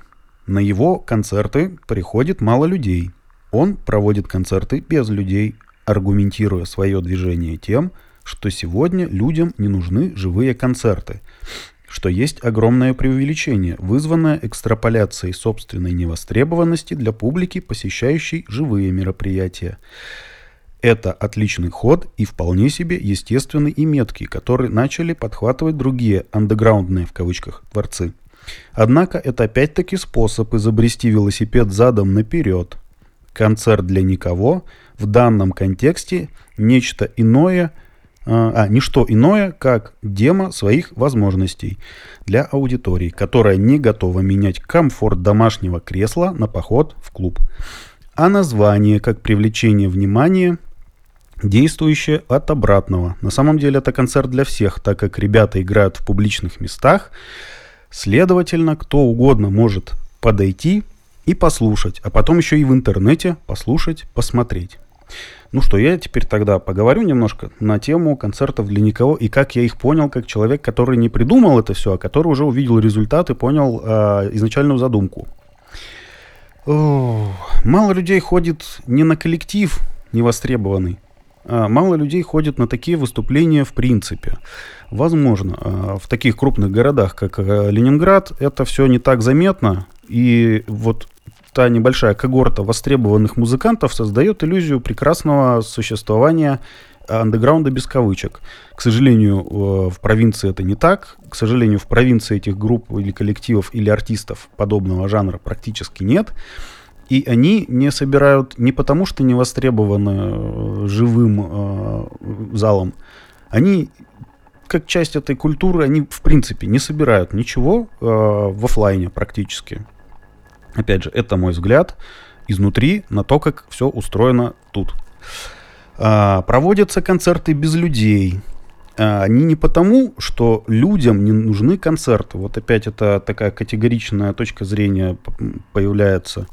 На его концерты приходит мало людей. Он проводит концерты без людей, аргументируя свое движение тем, что сегодня людям не нужны живые концерты, что есть огромное преувеличение, вызванное экстраполяцией собственной невостребованности для публики, посещающей живые мероприятия. Это отличный ход и вполне себе естественный и меткий, который начали подхватывать другие андеграундные в кавычках творцы. Однако это опять-таки способ изобрести велосипед задом наперед. Концерт для никого в данном контексте нечто иное – а, а, не что иное, как демо своих возможностей для аудитории, которая не готова менять комфорт домашнего кресла на поход в клуб. А название как привлечение внимания действующее от обратного. На самом деле это концерт для всех, так как ребята играют в публичных местах. Следовательно, кто угодно может подойти и послушать, а потом еще и в интернете послушать, посмотреть. Ну что, я теперь тогда поговорю немножко на тему концертов для никого и как я их понял, как человек, который не придумал это все, а который уже увидел результат и понял э, изначальную задумку. О, мало людей ходит не на коллектив невостребованный, а мало людей ходит на такие выступления в принципе. Возможно, а, в таких крупных городах, как э, Ленинград, это все не так заметно. И вот та небольшая когорта востребованных музыкантов создает иллюзию прекрасного существования андеграунда без кавычек. К сожалению, э, в провинции это не так. К сожалению, в провинции этих групп или коллективов или артистов подобного жанра практически нет. И они не собирают не потому, что не востребованы э, живым э, залом. Они, как часть этой культуры, они в принципе не собирают ничего в офлайне практически. Опять же, это мой взгляд изнутри на то, как все устроено тут. А, проводятся концерты без людей. А, они не потому, что людям не нужны концерты. Вот опять это такая категоричная точка зрения появляется.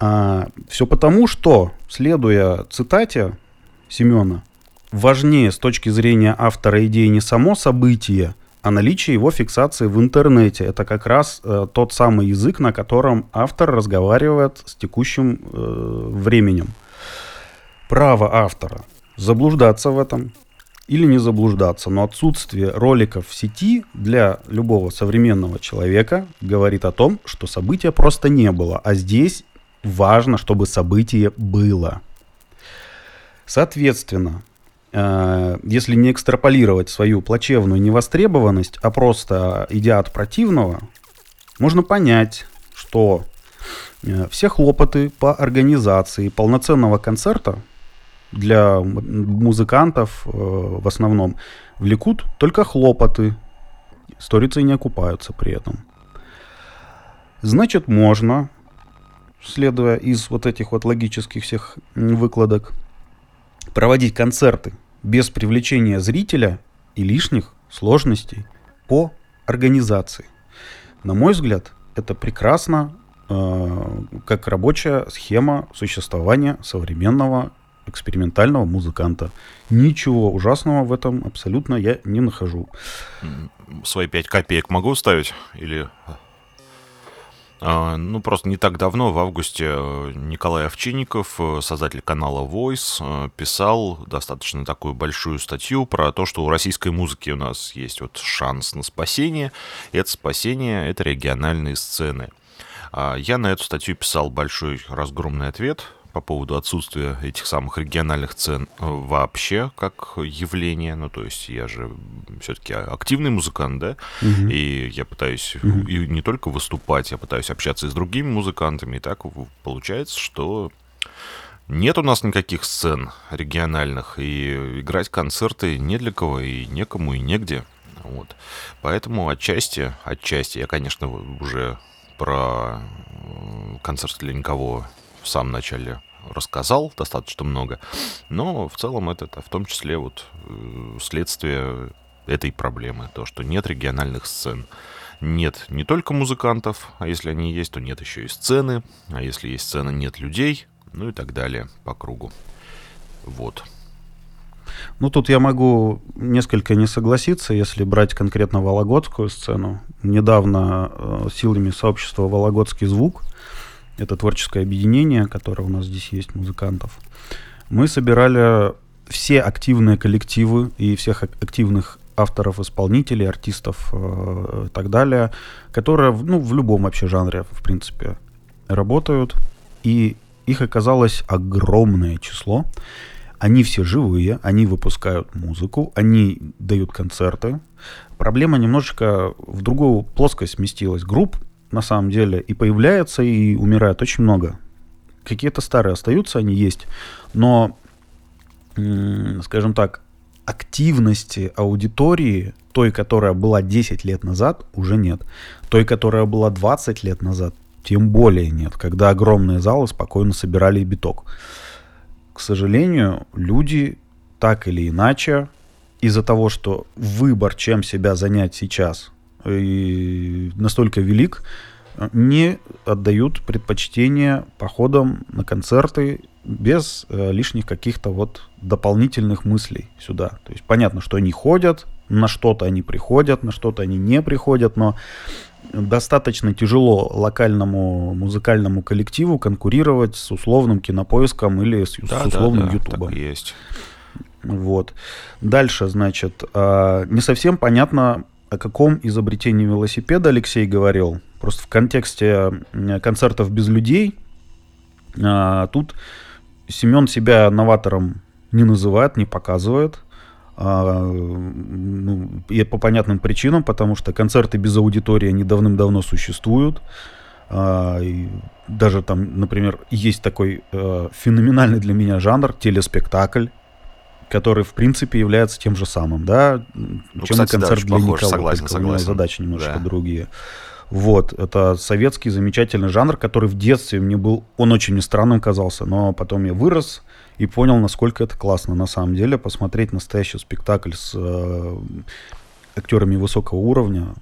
А, все потому, что, следуя цитате Семена, важнее с точки зрения автора идеи не само событие, а наличие его фиксации в интернете. Это как раз э, тот самый язык, на котором автор разговаривает с текущим э, временем. Право автора заблуждаться в этом или не заблуждаться, но отсутствие роликов в сети для любого современного человека говорит о том, что события просто не было, а здесь важно, чтобы событие было. Соответственно, если не экстраполировать свою плачевную невостребованность, а просто идя от противного, можно понять, что э, все хлопоты по организации полноценного концерта для музыкантов э, в основном влекут только хлопоты, сторицей не окупаются при этом. Значит, можно следуя из вот этих вот логических всех выкладок, проводить концерты без привлечения зрителя и лишних сложностей по организации. На мой взгляд, это прекрасно э, как рабочая схема существования современного экспериментального музыканта. Ничего ужасного в этом абсолютно я не нахожу. Свои пять копеек могу ставить? Или ну, просто не так давно, в августе, э, Николай Овчинников, э, создатель канала Voice, э, писал достаточно такую большую статью про то, что у российской музыки у нас есть вот шанс на спасение. И это спасение — это региональные сцены. А, я на эту статью писал большой разгромный ответ — по поводу отсутствия этих самых региональных цен э, вообще как явление. Ну, то есть я же все-таки активный музыкант, да, угу. и я пытаюсь угу. и не только выступать, я пытаюсь общаться и с другими музыкантами, и так получается, что нет у нас никаких сцен региональных, и играть концерты не для кого, и некому, и негде. Вот. Поэтому отчасти, отчасти, я, конечно, уже про э, концерт для никого в самом начале рассказал достаточно много, но в целом это, в том числе вот э, следствие этой проблемы, то, что нет региональных сцен. Нет не только музыкантов, а если они есть, то нет еще и сцены, а если есть сцена, нет людей, ну и так далее по кругу. Вот. Ну, тут я могу несколько не согласиться, если брать конкретно Вологодскую сцену. Недавно э, силами сообщества «Вологодский звук» это творческое объединение, которое у нас здесь есть, музыкантов, мы собирали все активные коллективы и всех активных авторов, исполнителей, артистов э, и так далее, которые ну, в любом вообще жанре, в принципе, работают. И их оказалось огромное число. Они все живые, они выпускают музыку, они дают концерты. Проблема немножечко в другую плоскость сместилась. Групп на самом деле, и появляется, и умирает очень много. Какие-то старые остаются, они есть, но, скажем так, активности аудитории, той, которая была 10 лет назад, уже нет. Той, которая была 20 лет назад, тем более нет, когда огромные залы спокойно собирали биток. К сожалению, люди так или иначе, из-за того, что выбор, чем себя занять сейчас, и настолько велик, не отдают предпочтение походам на концерты без э, лишних каких-то вот дополнительных мыслей сюда. То есть понятно, что они ходят, на что-то они приходят, на что-то они не приходят, но достаточно тяжело локальному музыкальному коллективу конкурировать с условным кинопоиском или с, да, с условным да, да, ютубом. есть. Вот. Дальше, значит, э, не совсем понятно, о каком изобретении велосипеда Алексей говорил. Просто в контексте концертов без людей а, тут Семен себя новатором не называет, не показывает. А, ну, и по понятным причинам, потому что концерты без аудитории, они давным-давно существуют. А, даже там, например, есть такой э, феноменальный для меня жанр телеспектакль, который, в принципе, является тем же самым, да, ну, чем кстати, концерт да, для похож, никого. Согласен, только согласен. задачи немножко да. другие. Вот, это советский замечательный жанр, который в детстве мне был, он очень мне странным казался, но потом я вырос и понял, насколько это классно на самом деле, посмотреть настоящий спектакль с э, актерами высокого уровня,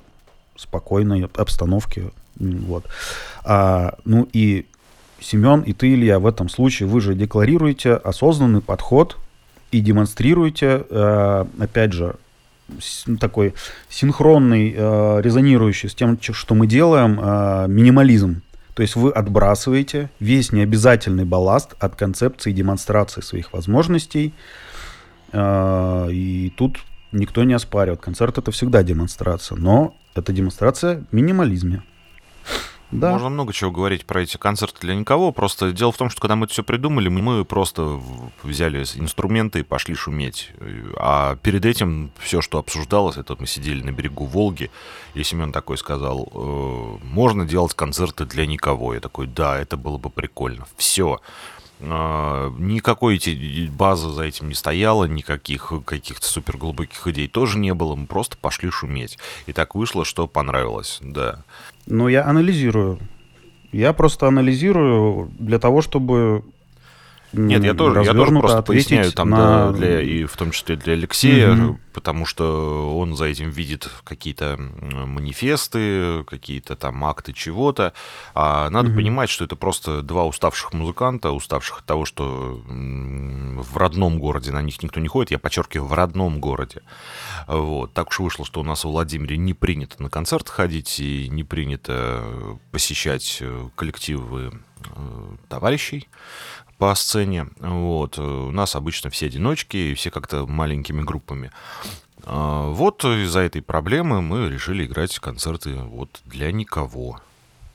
спокойной обстановки, вот. А, ну и Семен и ты, Илья, в этом случае вы же декларируете осознанный подход и демонстрируете, э, опять же, такой синхронный, э, резонирующий с тем, что мы делаем, э, минимализм. То есть вы отбрасываете весь необязательный балласт от концепции демонстрации своих возможностей. И тут никто не оспаривает. Концерт это всегда демонстрация, но это демонстрация минимализме. Да. Можно много чего говорить про эти концерты для никого. Просто дело в том, что когда мы это все придумали, мы просто взяли инструменты и пошли шуметь. А перед этим все, что обсуждалось, это мы сидели на берегу Волги, и Семен такой сказал, э, можно делать концерты для никого. Я такой, да, это было бы прикольно. Все. А, никакой эти, базы за этим не стояла, никаких каких-то супер глубоких идей тоже не было, мы просто пошли шуметь. И так вышло, что понравилось, да. Но я анализирую. Я просто анализирую для того, чтобы нет, я тоже, я тоже просто поясняю там на... для, и в том числе для Алексея, угу. потому что он за этим видит какие-то манифесты, какие-то там акты чего-то. А надо угу. понимать, что это просто два уставших музыканта, уставших от того, что в родном городе на них никто не ходит. Я подчеркиваю, в родном городе. Вот. Так уж вышло, что у нас в Владимире не принято на концерт ходить и не принято посещать коллективы э, товарищей по сцене. Вот. У нас обычно все одиночки, и все как-то маленькими группами. А, вот из-за этой проблемы мы решили играть концерты вот для никого,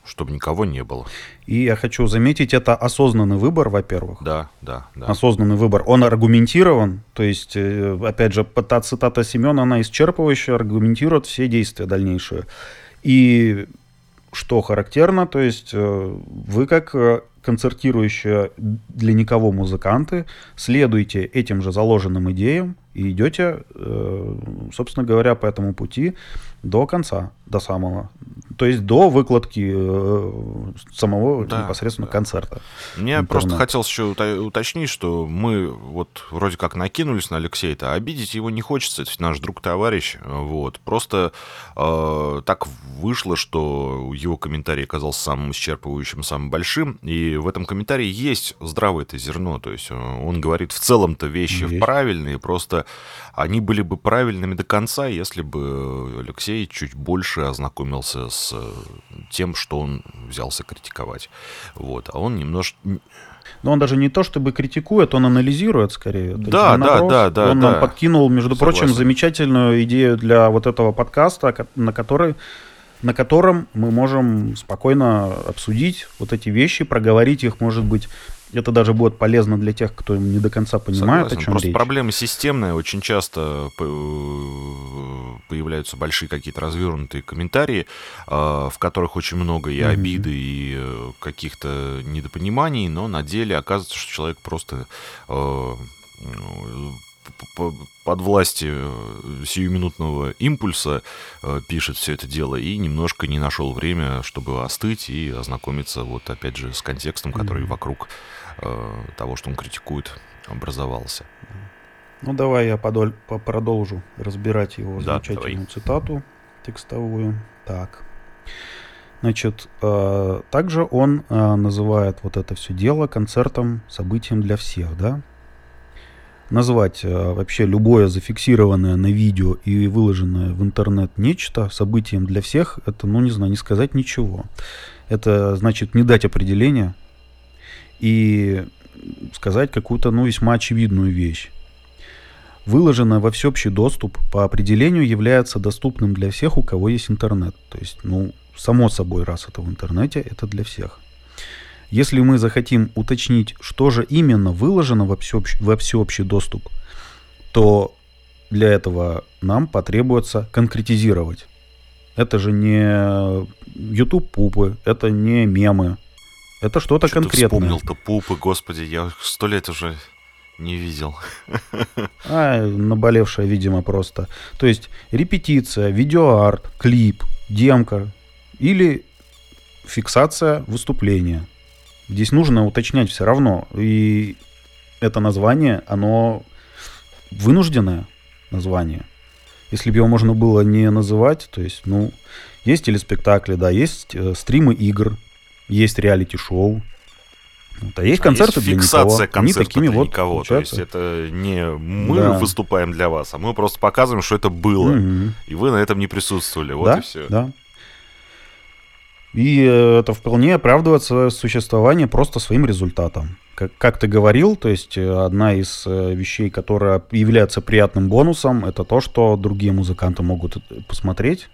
чтобы никого не было. И я хочу заметить, это осознанный выбор, во-первых. Да, да, да. Осознанный выбор. Он аргументирован, то есть, э, опять же, та цитата Семена, она исчерпывающая, аргументирует все действия дальнейшие. И что характерно, то есть э, вы как э, концертирующие для никого музыканты, следуйте этим же заложенным идеям и идете, э, собственно говоря, по этому пути до конца, до самого. То есть до выкладки э, самого да, непосредственно да. концерта. Мне интернет. просто хотелось еще уточнить, что мы вот вроде как накинулись на Алексея-то, а обидеть его не хочется, это наш друг-товарищ. Вот. Просто э, так вышло, что его комментарий оказался самым исчерпывающим, самым большим, и в этом комментарии есть здравое это зерно, то есть э, он говорит в целом-то вещи есть. правильные, просто они были бы правильными до конца, если бы Алексей чуть больше ознакомился с э, тем, что он взялся критиковать. Вот. А он немножко... Но он даже не то чтобы критикует, он анализирует скорее. Да, да, наоборот, да, да. Он да. нам подкинул, между Согласен. прочим, замечательную идею для вот этого подкаста, на который на котором мы можем спокойно обсудить вот эти вещи, проговорить их, может быть, это даже будет полезно для тех, кто не до конца понимает, Согласен. о чем Просто речь. проблема системная. Очень часто появляются большие какие-то развернутые комментарии, а, в которых очень много и обиды, и э, каких-то недопониманий, но на деле оказывается, что человек просто э, под властью э, сиюминутного импульса пишет все это дело и немножко не нашел время, чтобы остыть и ознакомиться вот опять же с контекстом, который mm-hmm. вокруг Э, того, что он критикует, образовался. Ну, давай я подоль, продолжу разбирать его да, замечательную давай. цитату текстовую. Так. Значит, э, также он э, называет вот это все дело концертом, событием для всех, да? Назвать э, вообще любое зафиксированное на видео и выложенное в интернет нечто событием для всех, это, ну, не знаю, не сказать ничего. Это значит не дать определения, и сказать какую-то, ну, весьма очевидную вещь. Выложено во всеобщий доступ по определению является доступным для всех, у кого есть интернет. То есть, ну, само собой, раз это в интернете, это для всех. Если мы захотим уточнить, что же именно выложено во всеобщий, во всеобщий доступ, то для этого нам потребуется конкретизировать. Это же не YouTube пупы, это не мемы, это что-то что конкретное. вспомнил-то пупы, господи, я сто лет уже не видел. А, наболевшая, видимо, просто. То есть репетиция, видеоарт, клип, демка или фиксация выступления. Здесь нужно уточнять все равно. И это название, оно вынужденное название. Если бы его можно было не называть, то есть, ну, есть телеспектакли, да, есть э, стримы игр, есть реалити-шоу, вот, а есть а концерты есть для фиксация никого. Они такими для вот никого. То есть это не мы да. выступаем для вас, а мы просто показываем, что это было. Угу. И вы на этом не присутствовали. Вот да, и все. Да. И э, это вполне оправдывает свое существование просто своим результатом. Как, как ты говорил, то есть э, одна из э, вещей, которая является приятным бонусом, это то, что другие музыканты могут посмотреть,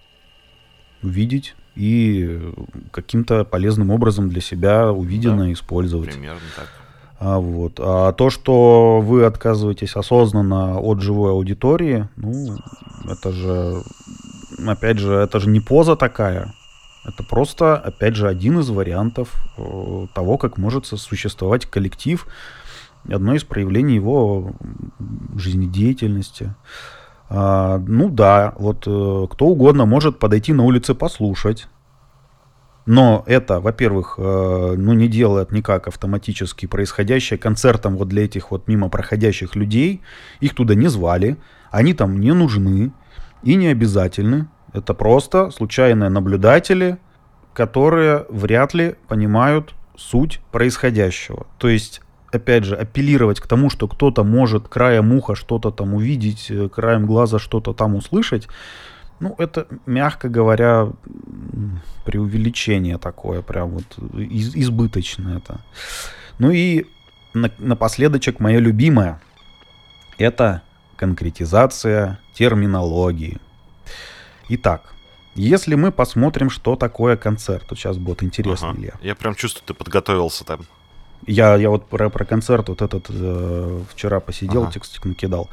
увидеть и каким-то полезным образом для себя увиденное да, использовать. Примерно так. А, вот. а то, что вы отказываетесь осознанно от живой аудитории, ну, это же, опять же, это же не поза такая. Это просто, опять же, один из вариантов э, того, как может существовать коллектив, одно из проявлений его жизнедеятельности. А, ну да, вот э, кто угодно может подойти на улице послушать. Но это, во-первых, э, ну не делает никак автоматически происходящее концертом вот для этих вот мимо проходящих людей. Их туда не звали, они там не нужны и не обязательны. Это просто случайные наблюдатели, которые вряд ли понимают суть происходящего. То есть, опять же, апеллировать к тому, что кто-то может краем уха что-то там увидеть, э, краем глаза что-то там услышать, ну, это, мягко говоря, преувеличение такое, прям вот из, избыточное это. Ну и на, напоследочек мое любимое. Это конкретизация терминологии. Итак, если мы посмотрим, что такое концерт, то сейчас будет интересно, ага. Илья. Я прям чувствую, ты подготовился там. Я, я вот про, про концерт вот этот э, вчера посидел, ага. текстик накидал.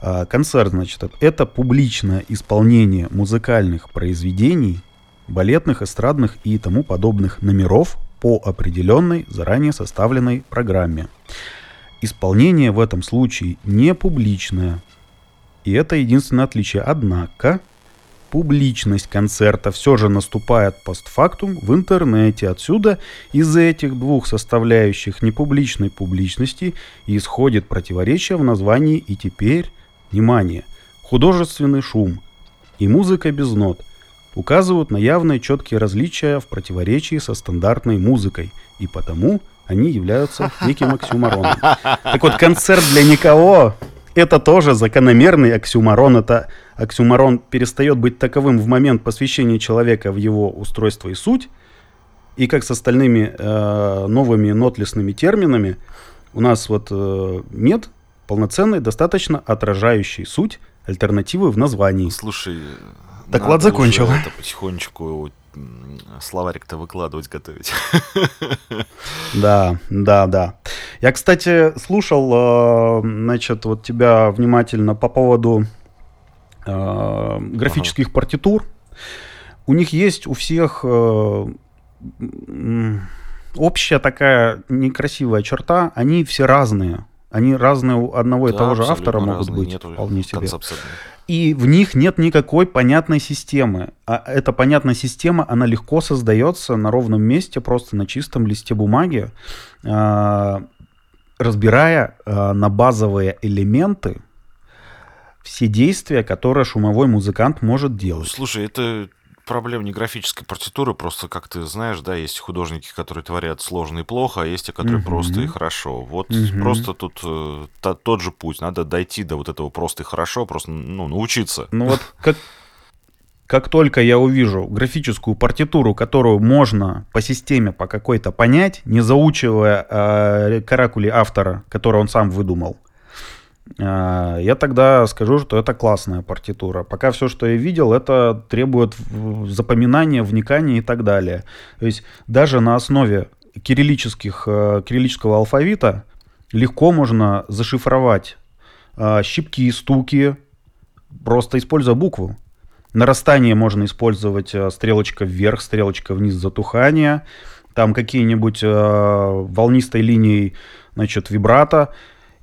Э, концерт, значит, это публичное исполнение музыкальных произведений, балетных, эстрадных и тому подобных номеров по определенной заранее составленной программе. Исполнение в этом случае не публичное, и это единственное отличие. Однако публичность концерта все же наступает постфактум в интернете. Отсюда из этих двух составляющих непубличной публичности исходит противоречие в названии и теперь, внимание, художественный шум и музыка без нот указывают на явные четкие различия в противоречии со стандартной музыкой, и потому они являются неким оксюмароном. Так вот, концерт для никого это тоже закономерный оксюмарон. Это оксюмарон перестает быть таковым в момент посвящения человека в его устройство и суть. И как с остальными э, новыми нотлесными терминами, у нас вот э, нет полноценной, достаточно отражающей суть альтернативы в названии. Слушай, доклад закончил. это потихонечку словарик-то выкладывать, готовить. Да, да, да. Я, кстати, слушал, э, значит, вот тебя внимательно по поводу э, графических ага. партитур. У них есть у всех э, общая такая некрасивая черта. Они все разные. Они разные у одного да, и того же автора могут быть. Нету вполне себе и в них нет никакой понятной системы. А эта понятная система, она легко создается на ровном месте, просто на чистом листе бумаги, а, разбирая а, на базовые элементы все действия, которые шумовой музыкант может делать. Слушай, это проблем не графической партитуры, просто, как ты знаешь, да, есть художники, которые творят сложно и плохо, а есть те, которые угу. просто и хорошо. Вот угу. просто тут э, та, тот же путь. Надо дойти до вот этого просто и хорошо, просто ну, научиться. Ну вот как, как только я увижу графическую партитуру, которую можно по системе по какой-то понять, не заучивая э, каракули автора, который он сам выдумал, я тогда скажу, что это классная партитура. Пока все, что я видел, это требует запоминания, вникания и так далее. То есть даже на основе кириллических, э, кириллического алфавита легко можно зашифровать э, щипки, стуки, просто используя букву. Нарастание можно использовать э, стрелочка вверх, стрелочка вниз затухания, там какие-нибудь э, волнистой линией, значит, вибрато.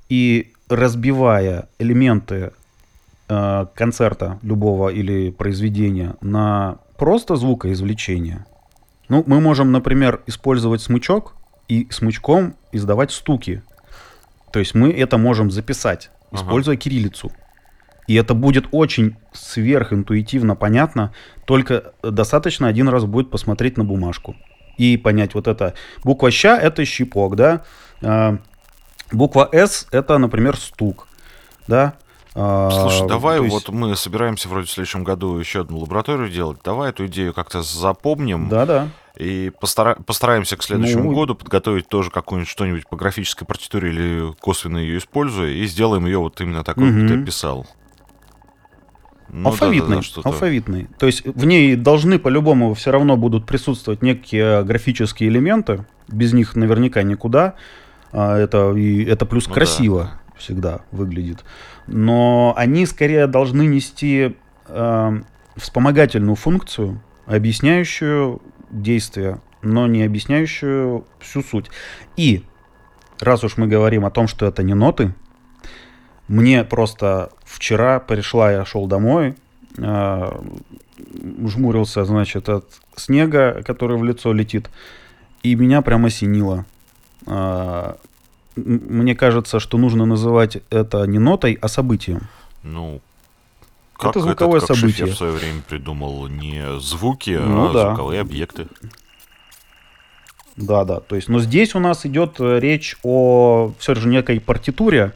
И разбивая элементы э, концерта любого или произведения на просто звукоизвлечение, ну, мы можем, например, использовать смычок и смычком издавать стуки. То есть мы это можем записать, используя ага. кириллицу. И это будет очень сверхинтуитивно понятно, только достаточно один раз будет посмотреть на бумажку и понять вот это. Буква «ща» — это щипок, да? Буква «С» — это, например, стук, да? А, Слушай, давай есть... вот мы собираемся вроде в следующем году еще одну лабораторию делать. Давай эту идею как-то запомним. Да-да. И постара... постараемся к следующему ну... году подготовить тоже какую-нибудь что-нибудь по графической партитуре или косвенно ее используя, и сделаем ее вот именно такой, угу. как ты описал. Ну, алфавитный, да, да, да, алфавитный. То есть в ней должны по-любому все равно будут присутствовать некие графические элементы. Без них наверняка никуда. А, это, и, это плюс ну, красиво да. всегда выглядит. Но они скорее должны нести э, вспомогательную функцию, объясняющую действие, но не объясняющую всю суть. И раз уж мы говорим о том, что это не ноты, мне просто вчера пришла, я шел домой, э, жмурился, значит, от снега, который в лицо летит, и меня прямо осенило. Э, мне кажется, что нужно называть это не нотой, а событием. Ну, как это звуковое этот, как событие. в свое время придумал не звуки, ну, а да. звуковые объекты. Да, да. То есть, но здесь у нас идет речь о все же некой партитуре,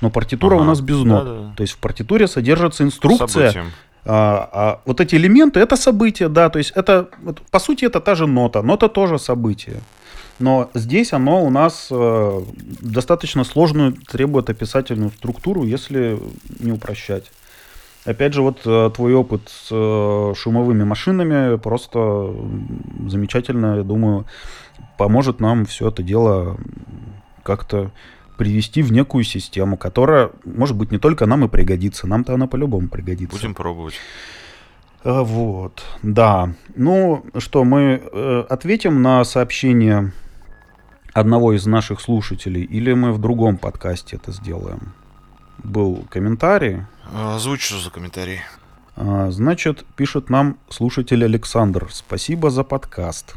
но партитура ага, у нас без нот. Да, да. То есть в партитуре содержится инструкция. А, а вот эти элементы это события, да, то есть это, по сути, это та же нота. Нота тоже событие. Но здесь оно у нас э, достаточно сложную требует описательную структуру, если не упрощать. Опять же, вот э, твой опыт с э, шумовыми машинами просто замечательно, я думаю, поможет нам все это дело как-то привести в некую систему, которая, может быть, не только нам и пригодится, нам-то она по-любому пригодится. Будем пробовать. Э, вот, да. Ну что, мы э, ответим на сообщение одного из наших слушателей, или мы в другом подкасте это сделаем? Был комментарий. Озвучь, что за комментарий. А, значит, пишет нам слушатель Александр. Спасибо за подкаст.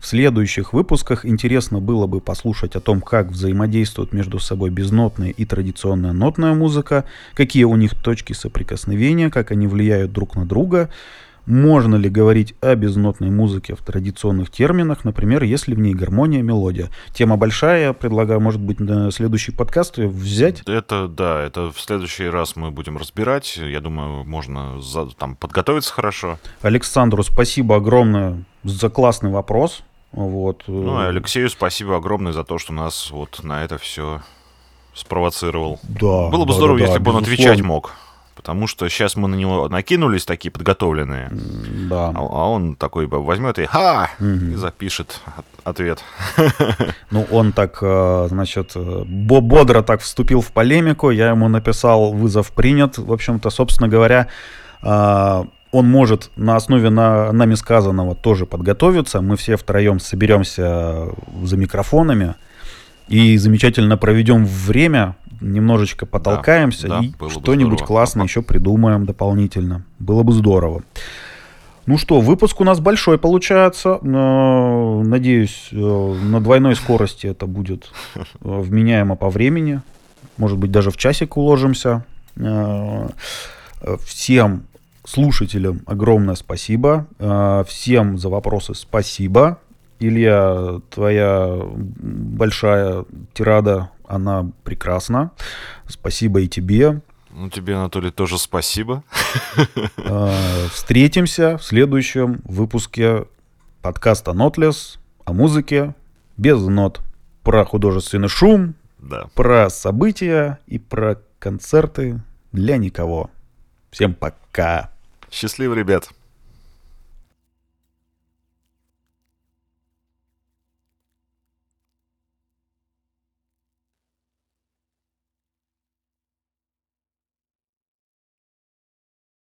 В следующих выпусках интересно было бы послушать о том, как взаимодействуют между собой безнотная и традиционная нотная музыка, какие у них точки соприкосновения, как они влияют друг на друга, можно ли говорить о безнотной музыке в традиционных терминах, например, если в ней гармония, мелодия? Тема большая, я предлагаю, может быть, на следующий подкаст взять. Это, да, это в следующий раз мы будем разбирать. Я думаю, можно за, там подготовиться хорошо. Александру спасибо огромное за классный вопрос. Вот. Ну, и Алексею спасибо огромное за то, что нас вот на это все спровоцировал. Да. Было бы да, здорово, да, если бы он отвечать мог. Потому что сейчас мы на него накинулись такие подготовленные. Да. А, а он такой возьмет и ха! Угу. И запишет ответ. Ну, он так, э, значит, бодро так вступил в полемику. Я ему написал, вызов принят. В общем-то, собственно говоря, э, он может на основе на, нами сказанного тоже подготовиться. Мы все втроем соберемся за микрофонами и замечательно проведем время, немножечко потолкаемся да, и да, что-нибудь классное еще придумаем дополнительно. Было бы здорово. Ну что, выпуск у нас большой получается. Надеюсь, э, на двойной скорости это будет э, вменяемо по времени. Может быть, даже в часик уложимся. Э, всем слушателям огромное спасибо. Всем за вопросы спасибо. Илья, твоя большая тирада она прекрасна. Спасибо и тебе. Ну, тебе, Анатолий, тоже спасибо. А, встретимся в следующем выпуске подкаста Нотлес о музыке без нот. Про художественный шум, да. про события и про концерты для никого. Всем пока. Счастливо, ребят.